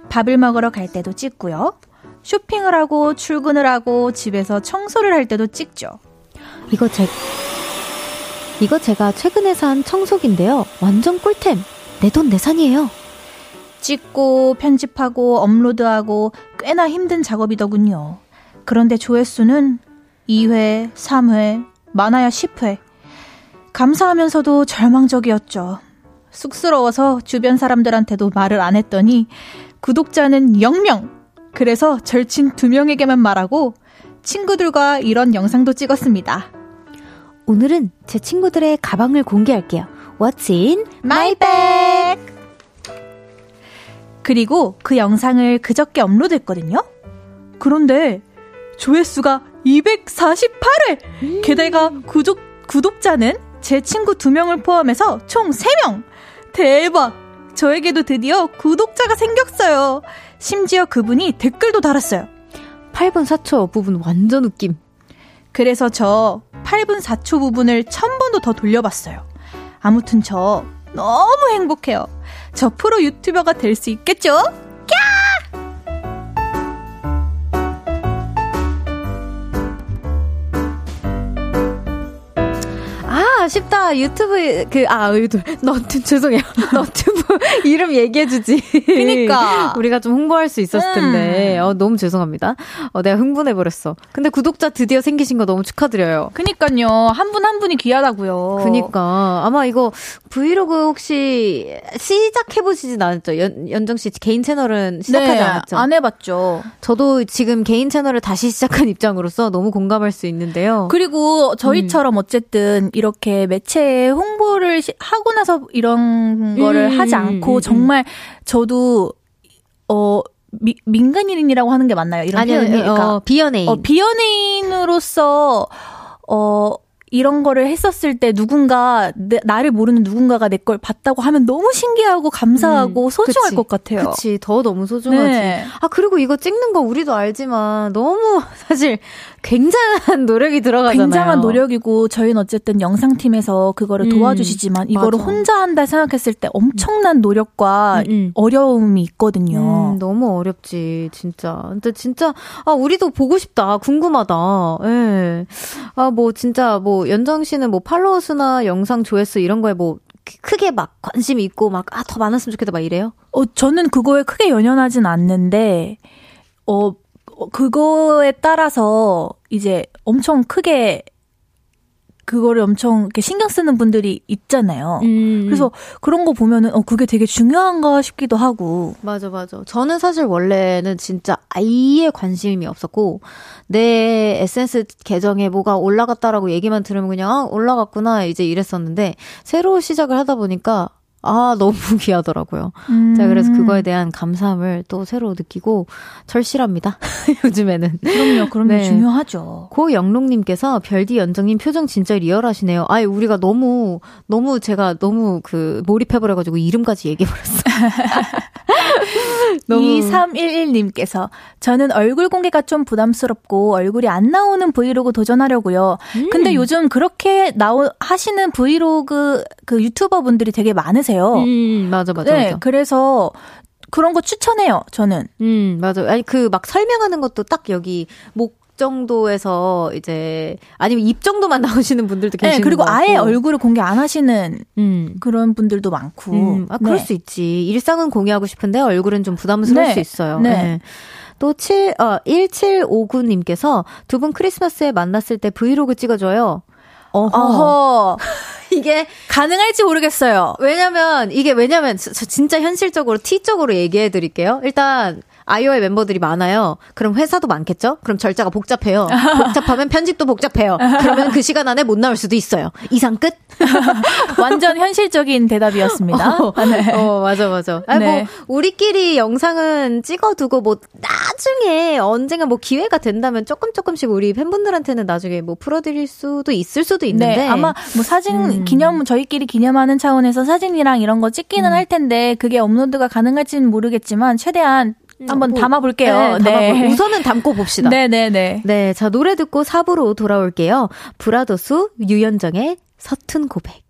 밥을 먹으러 갈 때도 찍고요. 쇼핑을 하고 출근을 하고 집에서 청소를 할 때도 찍죠. 이거 제 이거 제가 최근에 산 청소기인데요. 완전 꿀템. 내 돈 내산이에요. 찍고 편집하고 업로드하고 꽤나 힘든 작업이더군요. 그런데 조회수는 2회, 3회, 많아야 10회. 감사하면서도 절망적이었죠. 쑥스러워서 주변 사람들한테도 말을 안 했더니 구독자는 0명. 그래서 절친 2명에게만 말하고 친구들과 이런 영상도 찍었습니다. 오늘은 제 친구들의 가방을 공개할게요. What's in my bag? 그리고 그 영상을 그저께 업로드했거든요. 그런데 조회수가 248회! 음. 게다가 구독, 구독자는 제 친구 2명을 포함해서 총 3명! 대박! 저에게도 드디어 구독자가 생겼어요. 심지어 그분이 댓글도 달았어요. 8분 4초 부분 완전 웃김. 그래서 저 8분 4초 부분을 1000번도 더 돌려봤어요. 아무튼 저 너무 행복해요. 저 프로 유튜버가 될 수 있겠죠? 쉽다, 쉽다. 유튜브, 그, 아, 유튜브, 너튜, 죄송해요. 너튜브 이름 얘기해주지. 그니까. 우리가 좀 홍보할 수 있었을 텐데. 음. 어, 너무 죄송합니다. 어, 내가 흥분해버렸어. 근데 구독자 드디어 생기신 거 너무 축하드려요. 그니까요. 한 분 한 분이 귀하다고요. 그니까. 아마 이거 브이로그 혹시 시작해보시진 않았죠? 연, 연정씨 개인 채널은 시작하지 네, 않았죠? 안 해봤죠. 저도 지금 개인 채널을 다시 시작한 입장으로서 너무 공감할 수 있는데요. 그리고 저희처럼 음. 어쨌든 이렇게 매체에 홍보를 하고 나서 이런 거를 음, 하지 않고 음, 음, 정말 저도 어 미, 민간인이라고 하는 게 맞나요? 이런 아니요, 표현이 그러니까 어, 비연예인. 어, 비연예인으로서 어 이런 거를 했었을 때 누군가 내, 나를 모르는 누군가가 내 걸 봤다고 하면 너무 신기하고 감사하고 음, 소중할 그치, 것 같아요. 그치, 더 너무 소중하지. 네. 아 그리고 이거 찍는 거 우리도 알지만 너무 사실 굉장한 노력이 들어가잖아요. 굉장한 노력이고 저희는 어쨌든 영상팀에서 그거를 음, 도와주시지만 이거를 맞아. 혼자 한다 생각했을 때 엄청난 노력과 음, 음. 어려움이 있거든요. 음, 너무 어렵지 진짜. 근데 진짜 아 우리도 보고 싶다. 궁금하다. 예. 네. 아뭐 진짜 뭐 연정 씨는 뭐 팔로워 수나 영상 조회수 이런 거에 뭐 크게 막 관심이 있고 막 아 더 많았으면 좋겠다 막 이래요? 어 저는 그거에 크게 연연하진 않는데 어 그거에 따라서 이제 엄청 크게 그거를 엄청 이렇게 신경 쓰는 분들이 있잖아요. 음. 그래서 그런 거 보면은 어 그게 되게 중요한가 싶기도 하고. 맞아 맞아. 저는 사실 원래는 진짜 아예 관심이 없었고 내 SNS 계정에 뭐가 올라갔다라고 얘기만 들으면 그냥 아, 올라갔구나 이제 이랬었는데 새로 시작을 하다 보니까 아, 너무 귀하더라고요. 음. 제가 그래서 그거에 대한 감사함을 또 새로 느끼고 절실합니다. 요즘에는. 그럼요, 그럼요. 네. 중요하죠. 고영롱님께서 별디 연정님 표정 진짜 리얼하시네요. 아이, 우리가 너무, 너무 제가 너무 그 몰입해버려가지고 이름까지 얘기해버렸어. 2311님께서 저는 얼굴 공개가 좀 부담스럽고 얼굴이 안 나오는 브이로그 도전하려고요. 음. 근데 요즘 그렇게 나오 하시는 브이로그 그 유튜버 분들이 되게 많으세요. 음, 맞아 맞아. 네, 맞아. 그래서 그런 거 추천해요, 저는. 음, 맞아. 아니, 그 막 설명하는 것도 딱 여기 목 정도에서 이제 아니면 입 정도만 나오시는 분들도 계시는 네, 그리고 아예 얼굴을 공개 안 하시는 음. 그런 분들도 많고. 음, 아 그럴 네. 수 있지. 일상은 공개하고 싶은데 얼굴은 좀 부담스러울 네. 수 있어요. 네. 네. 또 7, 어, 1759님께서 두 분 크리스마스에 만났을 때 브이로그 찍어줘요. 어허. 어허. 이게 가능할지 모르겠어요. 왜냐면, 이게 왜냐면, 저, 저 진짜 현실적으로, T적으로 얘기해 드릴게요. 일단, 아이오의 멤버들이 많아요. 그럼 회사도 많겠죠? 그럼 절차가 복잡해요. 복잡하면 편집도 복잡해요. 그러면 그 시간 안에 못 나올 수도 있어요. 이상 끝? 완전 현실적인 대답이었습니다. 어, 네. 어 맞아, 맞아. 아니, 뭐 네. 뭐, 우리끼리 영상은 찍어두고 뭐, 나중에 언젠가 뭐 기회가 된다면 조금 조금씩 우리 팬분들한테는 나중에 뭐 풀어드릴 수도 있을 수도 있는데. 네, 아마 뭐 사진 음. 기념, 저희끼리 기념하는 차원에서 사진이랑 이런 거 찍기는 음. 할 텐데, 그게 업로드가 가능할지는 모르겠지만, 최대한 음, 한번 뭐, 담아볼게요. 네, 네. 우선은 담고 봅시다. 네네네. 네, 네, 자, 노래 듣고 4부로 돌아올게요. 브라더스 유연정의 서툰 고백.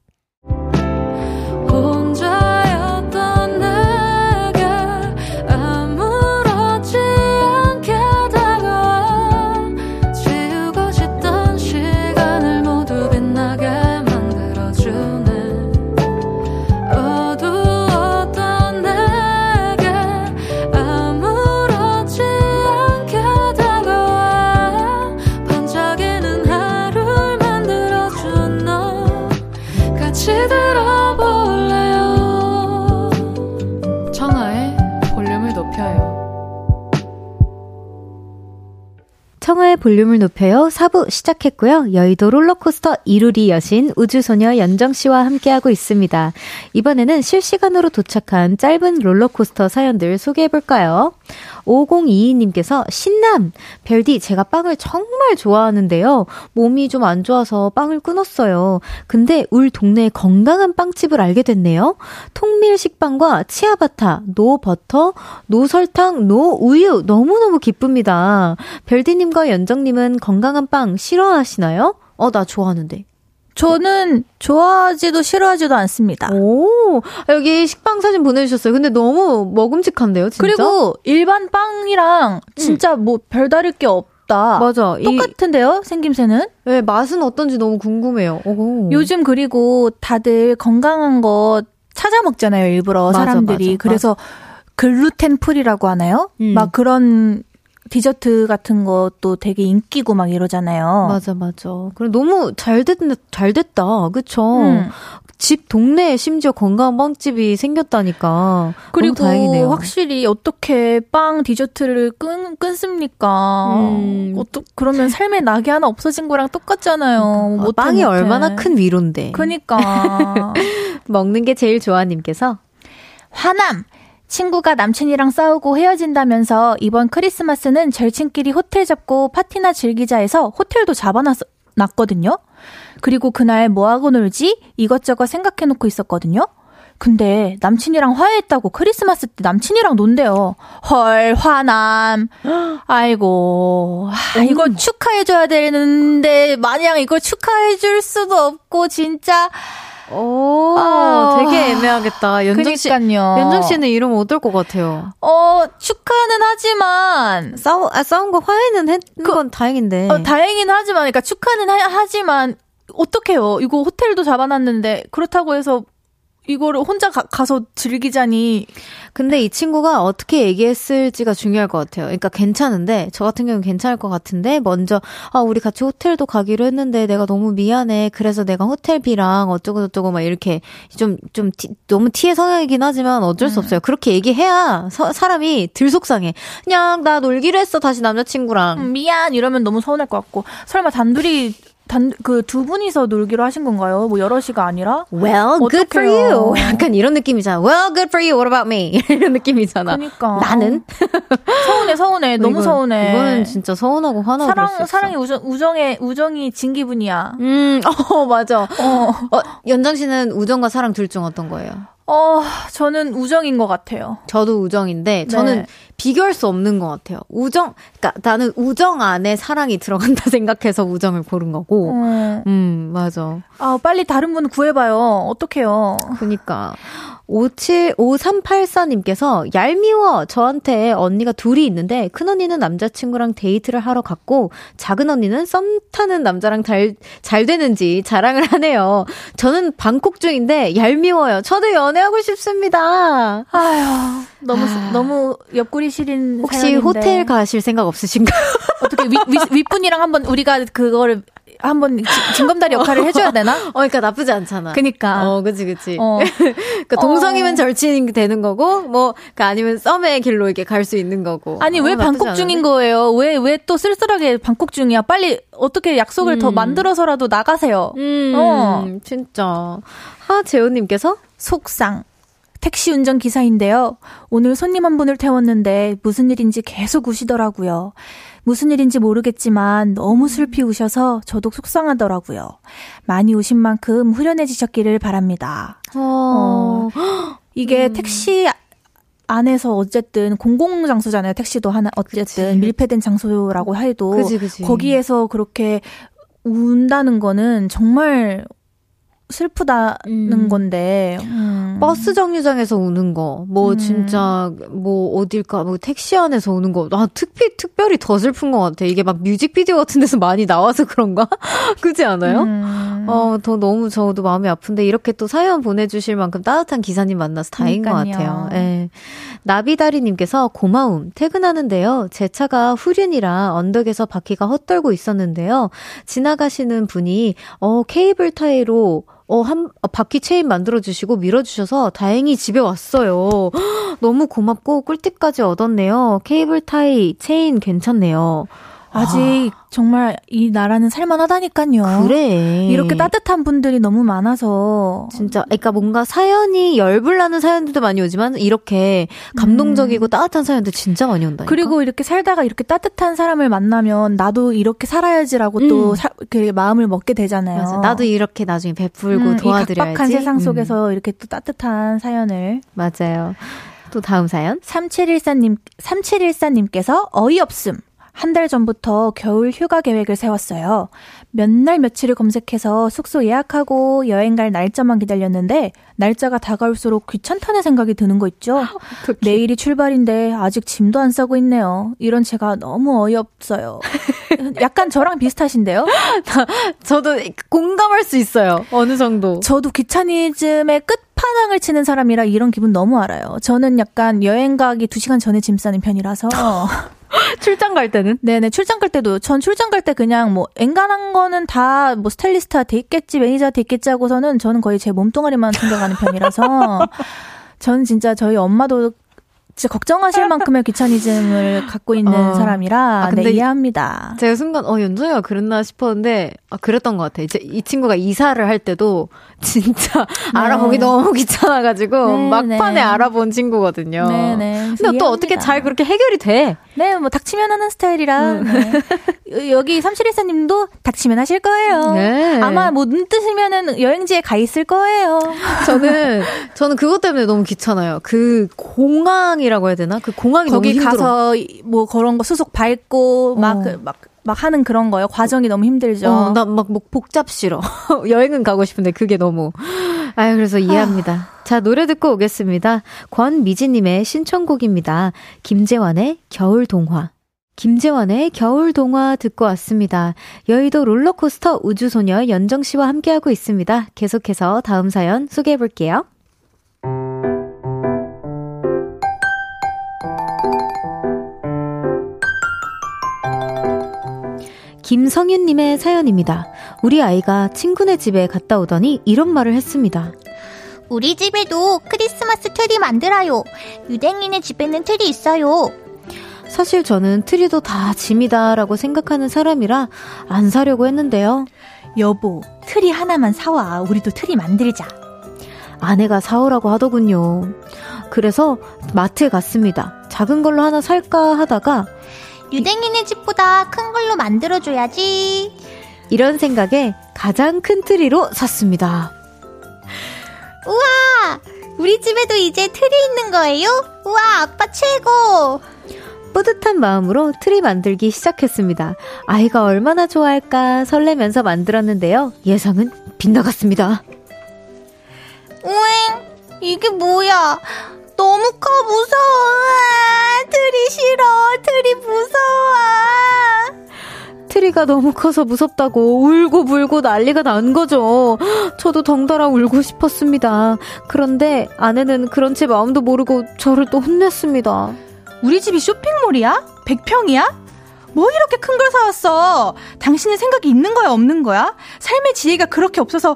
청하의 볼륨을 높여요. 4부 시작했고요. 여의도 롤러코스터 이루리 여신 우주소녀 연정씨와 함께하고 있습니다. 이번에는 실시간으로 도착한 짧은 롤러코스터 사연들 소개해볼까요? 5022님께서 신남! 별디, 제가 빵을 정말 좋아하는데요. 몸이 좀 안 좋아서 빵을 끊었어요. 근데 울 동네에 건강한 빵집을 알게 됐네요. 통밀 식빵과 치아바타, no 버터, no 설탕, no 우유. 너무너무 기쁩니다. 별디님과 연정님은 건강한 빵 싫어하시나요? 어, 나 좋아하는데. 저는 좋아하지도 싫어하지도 않습니다. 오, 여기 식빵 사진 보내주셨어요. 근데 너무 먹음직한데요, 진짜? 그리고 일반 빵이랑 진짜 음. 뭐 별다를 게 없, 맛있다. 맞아. 똑같은데요, 이, 생김새는? 네, 맛은 어떤지 너무 궁금해요. 오. 요즘 그리고 다들 건강한 거 찾아 먹잖아요, 일부러 맞아, 사람들이. 맞아, 그래서 맞아. 글루텐 프리라고 하나요? 음. 막 그런 디저트 같은 것도 되게 인기고 막 이러잖아요. 맞아, 맞아. 그래 너무 잘 됐다, 잘 됐다. 그쵸? 음. 집 동네에 심지어 건강 빵집이 생겼다니까. 그리고 다행이네요. 확실히 어떻게 빵 디저트를 끈, 끊습니까? 음. 어떠, 그러면 삶의 낙이 하나 없어진 거랑 똑같잖아요. 아, 빵이 못해. 얼마나 큰 위로인데. 그니까. 먹는 게 제일 좋아님께서. 화남! 친구가 남친이랑 싸우고 헤어진다면서 이번 크리스마스는 절친끼리 호텔 잡고 파티나 즐기자 해서 호텔도 잡아놨거든요. 그리고 그날 뭐하고 놀지? 이것저것 생각해놓고 있었거든요. 근데 남친이랑 화해했다고 크리스마스 때 남친이랑 논대요. 헐, 화남. 아이고. 아, 이거 축하해줘야 되는데, 마냥 이걸 축하해줄 수도 없고, 진짜. 오, 아, 되게 애매하겠다. 연정 씨, 연정 씨는 이러면 어떨 것 같아요? 어, 축하는 하지만 싸우 아, 싸운 거 화해는 했건 그, 다행인데. 어, 다행긴 하지만, 그러니까 축하는 하, 하지만 어떡해요. 이거 호텔도 잡아놨는데 그렇다고 해서 이거를 혼자 가, 서 즐기자니. 근데 이 친구가 어떻게 얘기했을지가 중요할 것 같아요. 그러니까 괜찮은데, 저 같은 경우는 괜찮을 것 같은데, 먼저, 아, 우리 같이 호텔도 가기로 했는데, 내가 너무 미안해. 그래서 내가 호텔비랑 어쩌고 저쩌고 막 이렇게 좀, 좀, 티, 너무 티의 성향이긴 하지만 어쩔 수 음. 없어요. 그렇게 얘기해야 서, 사람이 들 속상해. 그냥 나 놀기로 했어, 다시 남자친구랑. 음, 미안, 이러면 너무 서운할 것 같고. 설마 단둘이 단, 그 두 분이서 놀기로 하신 건가요? 뭐 여럿이가 아니라? Well, 어떡해요? good for you. 약간 이런 느낌이잖아. Well, good for you. What about me? 이런 느낌이잖아. 그니까. 나는? 서운해, 서운해. 너무 이건, 서운해. 이거는 진짜 서운하고 화나고 사랑, 사랑이 우정, 우정의, 우정이 진 기분이야. 음, 어, 맞아. 어. 어, 연정 씨는 우정과 사랑 둘 중 어떤 거예요? 어, 저는 우정인 것 같아요. 저도 우정인데, 저는 네. 비교할 수 없는 것 같아요. 우정, 그니까 나는 우정 안에 사랑이 들어간다 생각해서 우정을 고른 거고, 음, 음 맞아. 아, 빨리 다른 분 구해봐요. 어떡해요. 그니까. 57, 5384님께서 얄미워. 저한테 언니가 둘이 있는데 큰 언니는 남자친구랑 데이트를 하러 갔고 작은 언니는 썸 타는 남자랑 잘, 잘 되는지 자랑을 하네요. 저는 방콕 중인데 얄미워요. 저도 연애하고 싶습니다. 아휴, 너무, 아. 너무 옆구리 시린 혹시 사연인데. 호텔 가실 생각 없으신가요? 어떻게 윗, 윗, 윗분이랑 한번 우리가 그거를 한번 징검다리 역할을 해줘야 되나? 어, 그러니까 나쁘지 않잖아. 그니까. 어, 그치, 그치. 어. 그러니까 동성이면 어. 절친이 되는 거고, 뭐, 그러니까 아니면 썸의 길로 이렇게 갈 수 있는 거고. 아니, 어, 왜 방콕 중인 거예요? 왜, 왜 또 쓸쓸하게 방콕 중이야? 빨리 어떻게 약속을 음. 더 만들어서라도 나가세요. 음, 어. 진짜. 하 재호님께서 속상. 택시 운전 기사인데요. 오늘 손님 한 분을 태웠는데 무슨 일인지 계속 우시더라고요. 무슨 일인지 모르겠지만 너무 슬피 우셔서 저도 속상하더라고요. 많이 우신 만큼 후련해지셨기를 바랍니다. 어. 어. 이게 음. 택시 안에서 어쨌든 공공 장소잖아요. 택시도 하나 어쨌든 그치. 밀폐된 장소라고 해도 그치, 그치. 거기에서 그렇게 운다는 거는 정말 슬프다는 음. 건데 음. 버스 정류장에서 우는 거, 뭐 음. 진짜 뭐 어딜까, 뭐 택시 안에서 우는 거, 아 특히 특별히 더 슬픈 것 같아. 이게 막 뮤직비디오 같은 데서 많이 나와서 그런가? 그지 않아요? 음. 어더 너무 저도 마음이 아픈데 이렇게 또 사연 보내주실 만큼 따뜻한 기사님 만나서 다행인 그러니까요. 것 같아요. 예. 나비다리님께서 고마움 퇴근하는데요. 제 차가 후륜이라 언덕에서 바퀴가 헛돌고 있었는데요. 지나가시는 분이 어 케이블 타이로 어, 한, 어, 바퀴 체인 만들어주시고 밀어주셔서 다행히 집에 왔어요. 너무 고맙고 꿀팁까지 얻었네요. 케이블 타이 체인 괜찮네요. 아직 아. 정말 이 나라는 살만하다니까요. 그래. 이렇게 따뜻한 분들이 너무 많아서 진짜 그러니까 뭔가 사연이 열불 나는 사연들도 많이 오지만 이렇게 감동적이고 음. 따뜻한 사연들 진짜 많이 온다. 그리고 이렇게 살다가 이렇게 따뜻한 사람을 만나면 나도 이렇게 살아야지라고 음. 또 사, 그 마음을 먹게 되잖아요. 맞아. 나도 이렇게 나중에 베풀고 음, 도와드려야지. 이 각박한 세상 속에서 음. 이렇게 또 따뜻한 사연을 맞아요. 또 다음 사연 3714님 3714님께서 어이없음 한 달 전부터 겨울 휴가 계획을 세웠어요. 몇 날 며칠을 검색해서 숙소 예약하고 여행 갈 날짜만 기다렸는데 날짜가 다가올수록 귀찮다는 생각이 드는 거 있죠? 내일이 출발인데 아직 짐도 안 싸고 있네요. 이런 제가 너무 어이없어요. 약간 저랑 비슷하신데요? 저도 공감할 수 있어요. 어느 정도. 저도 귀차니즘의 끝 판왕을 치는 사람이라 이런 기분 너무 알아요. 저는 약간 여행 가기 2시간 전에 짐 싸는 편이라서. 출장 갈 때는? 네네, 출장 갈 때도, 전 출장 갈 때 그냥 뭐, 엔간한 거는 다 뭐 스타일리스트가 돼 있겠지, 매니저가 돼 있겠지 하고서는 저는 거의 제 몸뚱아리만 챙겨가는 편이라서, 저는 진짜 저희 엄마도 진짜 걱정하실 만큼의 귀차니즘을 갖고 있는 어. 사람이라 아, 네, 이해합니다. 제가 순간 어 연정이가 그랬나 싶었는데 아, 그랬던 것 같아. 이제 이 친구가 이사를 할 때도 진짜 네. 알아보기 너무 귀찮아가지고 네, 막판에 네. 알아본 친구거든요. 네네. 네. 근데 이해합니다. 또 어떻게 잘 그렇게 해결이 돼? 네, 뭐 닥치면 하는 스타일이라 음. 네. 여기 삼실이사님도 닥치면 하실 거예요. 네. 아마 뭐 눈 뜨시면은 여행지에 가 있을 거예요. 저는 저는 그것 때문에 너무 귀찮아요. 그 공항이라고 해야 되나? 그 공항이 거기 너무 힘들어. 가서 뭐 그런 거 수속 밟고 막막 어. 그, 막, 막 하는 그런 거요. 과정이 너무 힘들죠. 어, 나막 뭐 복잡 싫어. 여행은 가고 싶은데 그게 너무. 아유, 그래서 이해합니다. 자, 노래 듣고 오겠습니다. 권미지님의 신청곡입니다. 김재환의 겨울 동화. 김재환의 겨울 동화 듣고 왔습니다. 여의도 롤러코스터 우주소녀 연정 씨와 함께하고 있습니다. 계속해서 다음 사연 소개해 볼게요. 김성윤님의 사연입니다. 우리 아이가 친구네 집에 갔다 오더니 이런 말을 했습니다. 우리 집에도 크리스마스 트리 만들어요. 유댕이네 집에는 트리 있어요. 사실 저는 트리도 다 짐이다라고 생각하는 사람이라 안 사려고 했는데요. 여보, 트리 하나만 사와. 우리도 트리 만들자. 아내가 사오라고 하더군요. 그래서 마트에 갔습니다. 작은 걸로 하나 살까 하다가 유댕이네 집보다 큰 걸로 만들어줘야지. 이런 생각에 가장 큰 트리로 샀습니다. 우와! 우리 집에도 이제 트리 있는 거예요? 우와, 아빠 최고! 뿌듯한 마음으로 트리 만들기 시작했습니다. 아이가 얼마나 좋아할까 설레면서 만들었는데요. 예상은 빗나갔습니다. 우잉, 이게 뭐야? 너무 커 무서워. 트리 싫어. 트리 무서워. 트리가 너무 커서 무섭다고 울고 불고 난리가 난 거죠. 저도 덩달아 울고 싶었습니다. 그런데 아내는 그런 제 마음도 모르고 저를 또 혼냈습니다. 우리 집이 쇼핑몰이야? 100평이야? 뭐 이렇게 큰 걸 사왔어? 당신의 생각이 있는 거야, 없는 거야? 삶의 지혜가 그렇게 없어서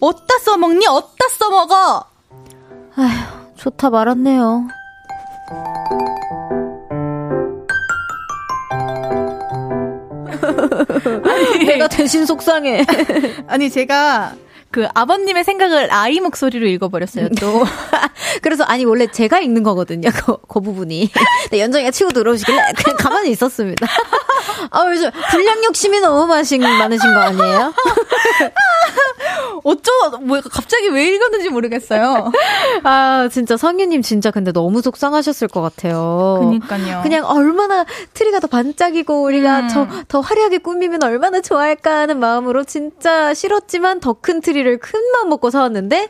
어디다 써먹니? 어디다 써먹어? 아휴, 좋다 말았네요. 아니, 내가 대신 속상해. 아니, 제가 그 아버님의 생각을 아이 목소리로 읽어버렸어요, 또. 그래서, 아니, 원래 제가 읽는 거거든요, 그, 그 부분이. 근데 연정이가 치고 들어오시길래 그냥 가만히 있었습니다. 아, 요즘 불량 욕심이 너무 많으신, 많으신 거 아니에요? 어쩌, 뭐, 갑자기 왜 읽었는지 모르겠어요. 아, 진짜 성유님 진짜 근데 너무 속상하셨을 것 같아요. 그니까요. 그냥 얼마나 트리가 더 반짝이고 우리가 음. 더, 더 화려하게 꾸미면 얼마나 좋아할까 하는 마음으로 진짜 싫었지만 더 큰 트리를 큰 마음 먹고 사왔는데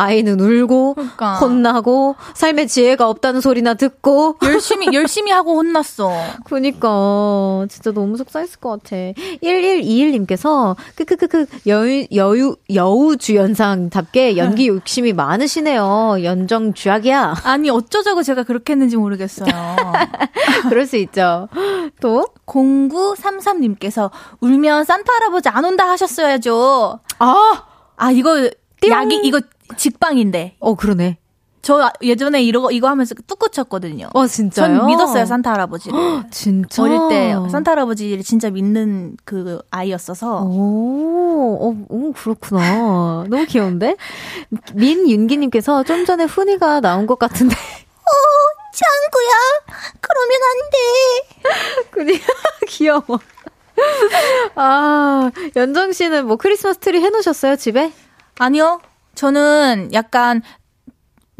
아이는 울고 그러니까. 혼나고 삶의 지혜가 없다는 소리나 듣고 열심히 열심히 하고 혼났어. 그니까 진짜 너무 속상했을 것 같아. 1121님께서 크크크크 여유 여유 여우 주연상답게 연기 욕심이 많으시네요. 연정 쥐약이야. 아니 어쩌자고 제가 그렇게 했는지 모르겠어요. 그럴 수 있죠. 또 0933님께서 울면 산타 할아버지 안 온다 하셨어야죠. 아, 아 이거 띠용. 약이 이거 직방인데. 어, 그러네. 저 예전에 이거 이거 하면서 뚝 꽂혔거든요. 어 진짜요? 전 믿었어요 산타 할아버지를. 진짜 어릴 때 산타 할아버지를 진짜 믿는 그 아이였어서. 오, 어, 오 그렇구나. 너무 귀여운데? 민윤기님께서 좀 전에 훈이가 나온 것 같은데. 어, 짱구야. 그러면 안 돼. 그냥 귀여워. 아, 연정 씨는 뭐 크리스마스 트리 해놓으셨어요 집에? 아니요. 저는 약간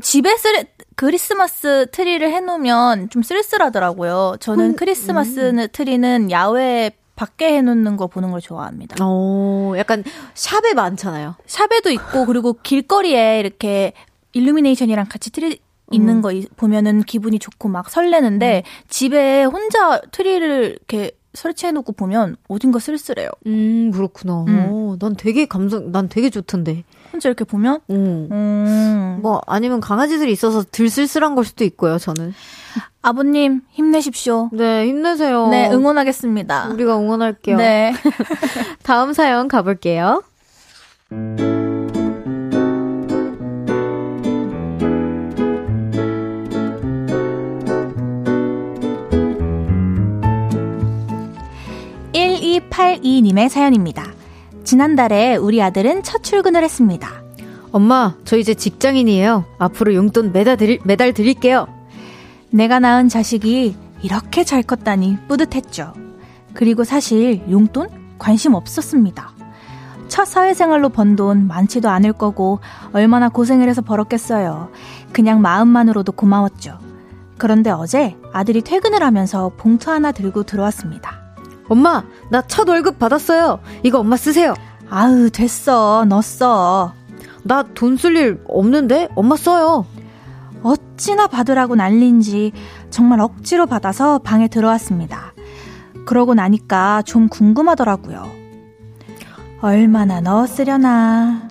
집에 쓸 크리스마스 트리를 해놓으면 좀 쓸쓸하더라고요. 저는 음, 크리스마스 트리는 야외 밖에 해놓는 거 보는 걸 좋아합니다. 어, 약간 샵에 많잖아요. 샵에도 있고 그리고 길거리에 이렇게 일루미네이션이랑 같이 트리 있는 음. 거 이- 보면은 기분이 좋고 막 설레는데 집에 혼자 트리를 이렇게 설치해놓고 보면 어딘가 쓸쓸해요. 음, 그렇구나. 음. 어, 난 되게 감성, 난 되게 좋던데. 혼자 이렇게 보면 음. 음. 뭐, 아니면 강아지들이 있어서 덜 쓸쓸한 걸 수도 있고요, 저는. 아버님 힘내십시오. 네, 힘내세요. 네 응원하겠습니다. 우리가 응원할게요. 네. 다음 사연 가볼게요. 일 1282님의 사연입니다. 지난달에 우리 아들은 첫 출근을 했습니다. 엄마, 저 이제 직장인이에요. 앞으로 용돈 매달, 드릴, 매달 드릴게요. 내가 낳은 자식이 이렇게 잘 컸다니 뿌듯했죠. 그리고 사실 용돈 관심 없었습니다. 첫 사회생활로 번 돈 많지도 않을 거고 얼마나 고생을 해서 벌었겠어요. 그냥 마음만으로도 고마웠죠. 그런데 어제 아들이 퇴근을 하면서 봉투 하나 들고 들어왔습니다. 엄마, 나 첫 월급 받았어요. 이거 엄마 쓰세요. 아우 됐어 너 써. 나 돈 쓸 일 없는데 엄마 써요. 어찌나 받으라고 난린지 정말 억지로 받아서 방에 들어왔습니다. 그러고 나니까 좀 궁금하더라고요. 얼마나 넣었으려나.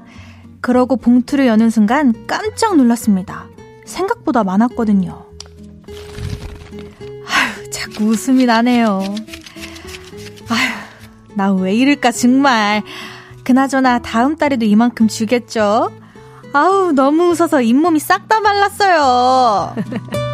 그러고 봉투를 여는 순간 깜짝 놀랐습니다. 생각보다 많았거든요. 아휴, 자꾸 웃음이 나네요. 나 왜 이럴까, 정말. 그나저나 다음 달에도 이만큼 주겠죠? 아우, 너무 웃어서 잇몸이 싹 다 말랐어요.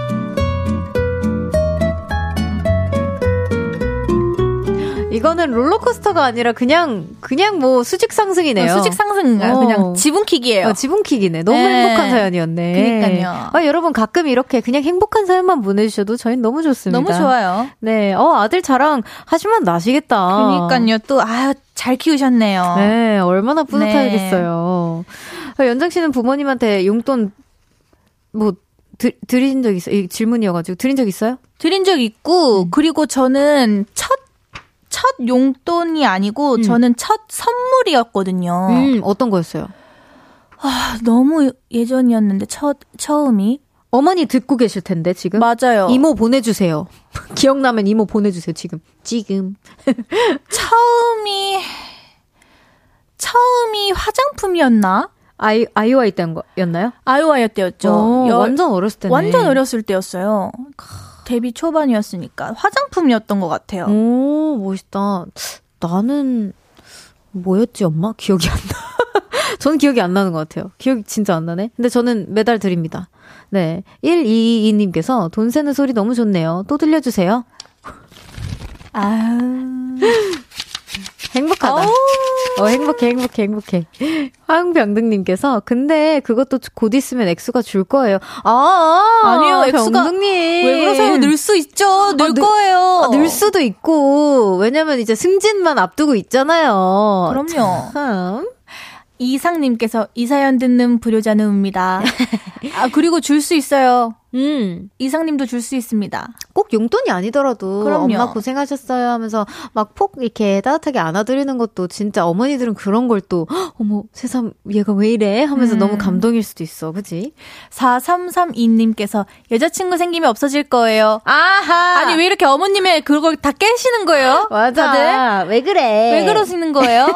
이거는 롤러코스터가 아니라 그냥, 그냥 뭐 수직 상승이네요. 수직 상승인가요? 어. 그냥 지분킥이에요. 어, 지붕킥이네. 너무 네. 행복한 사연이었네. 그러니까요. 아, 여러분 가끔 이렇게 그냥 행복한 사연만 보내주셔도 저희는 너무 좋습니다. 너무 좋아요. 네. 어, 아들 자랑 하시면 나시겠다. 그러니까요. 또, 아, 잘 키우셨네요. 네, 얼마나 뿌듯하겠어요. 아, 연정 씨는 부모님한테 용돈 뭐 드, 드린 적 있어요? 이 질문이어가지고 드린 적 있어요? 드린 적 있고, 그리고 저는 첫, 첫 용돈이 아니고, 음. 저는 첫 선물이었거든요. 음, 어떤 거였어요? 아, 너무 예전이었는데, 첫, 처음이. 어머니 듣고 계실 텐데 지금. 맞아요. 이모 보내주세요. 기억나면 이모 보내주세요 지금. 지금. 처음이, 처음이 화장품이었나? 아이 아이오아이 때인 거였나요? 아이오아이 때였죠. 어, 여- 완전 어렸을 때네. 완전 어렸을 때였어요. 데뷔 초반이었으니까 화장품이었던 것 같아요. 오 멋있다. 나는 뭐였지 엄마 기억이 안 나. 저는 기억이 안 나는 것 같아요. 기억이 진짜 안 나네. 근데 저는 매달 드립니다. 네. 122님께서 돈 세는 소리 너무 좋네요. 또 들려주세요. 아, 행복하다. 어, 행복해, 행복해, 행복해. 황병등님께서, 근데 그것도 곧 있으면 액수가 줄 거예요. 아, 아니요, 액수가- 병등님. 왜 그러세요? 늘 수 있죠. 늘 늘- 거예요. 아, 늘 수도 있고, 왜냐면 이제 승진만 앞두고 있잖아요. 그럼요. 참. 이상님께서 이 사연 듣는 불효자는 웁니다. 아, 그리고 줄 수 있어요. 음. 이상님도 줄 수 있습니다. 꼭 용돈이 아니더라도 그럼요. 엄마 고생하셨어요 하면서 막 폭 이렇게 따뜻하게 안아드리는 것도 진짜 어머니들은 그런 걸 또 어머 세상 얘가 왜 이래 하면서 음. 너무 감동일 수도 있어 그지? 4332님께서 여자친구 생기면 없어질 거예요. 아하 아니, 왜 이렇게 어머님의 그걸 다 깨시는 거예요? 맞아 다들? 왜 그래 왜 그러시는 거예요?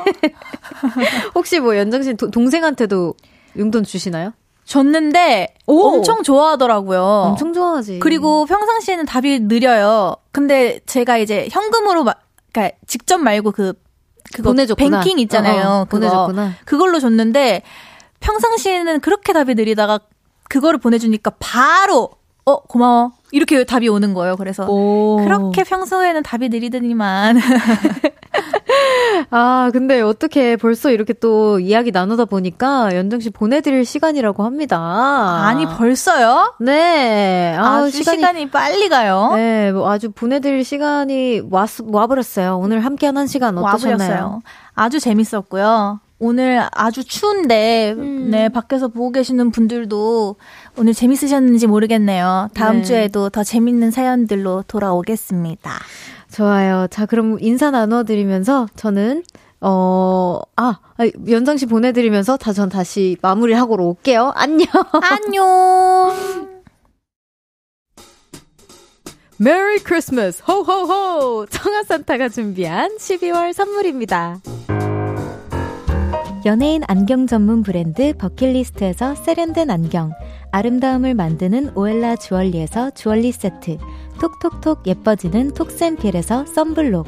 혹시 뭐 연정 씨 도- 동생한테도 용돈 주시나요? 줬는데 오. 엄청 좋아하더라고요. 엄청 좋아하지 그리고 평상시에는 답이 느려요. 근데 제가 이제 현금으로 막, 그러니까 직접 말고 그 그거 보내줬구나. 뱅킹 있잖아요. 어, 어, 그거. 보내줬구나. 그걸로 줬는데 평상시에는 그렇게 답이 느리다가 그거를 보내주니까 바로 어 고마워 이렇게 답이 오는 거예요. 그래서 오. 그렇게 평소에는 답이 느리더니만 아, 근데 어떻게 벌써 이렇게 또 이야기 나누다 보니까 연정 씨 보내드릴 시간이라고 합니다. 아니 벌써요? 네. 아, 아주 시간이, 빨리 가요. 네, 뭐 아주 보내드릴 시간이 왔, 와버렸어요. 오늘 함께한 한 시간 어떠셨나요? 와버렸어요. 아주 재밌었고요. 오늘 아주 추운데, 음. 네, 밖에서 보고 계시는 분들도 오늘 재밌으셨는지 모르겠네요. 다음 네. 주에도 더 재밌는 사연들로 돌아오겠습니다. 좋아요. 자, 그럼 인사 나눠드리면서 저는, 어, 아, 아, 연정 씨 보내드리면서 다 전 다시 마무리를 하고 올게요. 안녕! 안녕! Merry Christmas! 호호호! 청하 산타가 준비한 12월 선물입니다. 연예인 안경 전문 브랜드 버킷리스트에서 세련된 안경, 아름다움을 만드는 오엘라 주얼리에서 주얼리 세트, 톡톡톡 예뻐지는 톡센필에서 썬블록,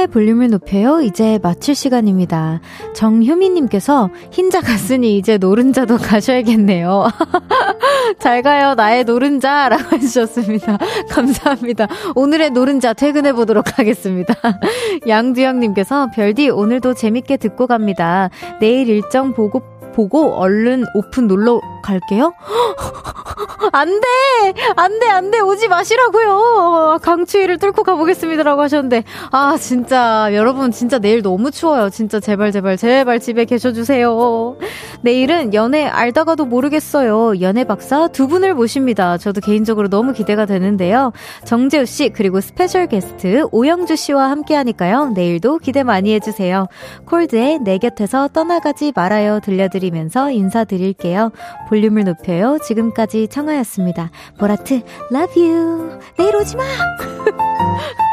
청하의 볼륨을 높여요. 이제 마칠 시간입니다. 정효미님께서 흰자 갔으니 이제 노른자도 가셔야겠네요. 잘 가요, 나의 노른자 라고 해주셨습니다. 감사합니다. 오늘의 노른자 퇴근해 보도록 하겠습니다. 양두영님께서 별디 오늘도 재밌게 듣고 갑니다. 내일 일정 보고 보고 얼른 오픈 놀러 갈게요. 안 돼! 안 돼, 안 돼! 오지 마시라고요! 강추위를 뚫고 가보겠습니다라고 하셨는데, 아, 진짜, 여러분, 진짜 내일 너무 추워요. 진짜 제발, 제발, 제발 집에 계셔주세요. 내일은 연애 알다가도 모르겠어요. 연애 박사 두 분을 모십니다. 저도 개인적으로 너무 기대가 되는데요. 정재우 씨, 그리고 스페셜 게스트 오영주 씨와 함께 하니까요. 내일도 기대 많이 해주세요. 콜드의 내 곁에서 떠나가지 말아요 들려 드리면서 인사드릴게요. 볼륨을 높여요. 지금까지 청하였습니다. 보라트, love you. 내일 오지 마!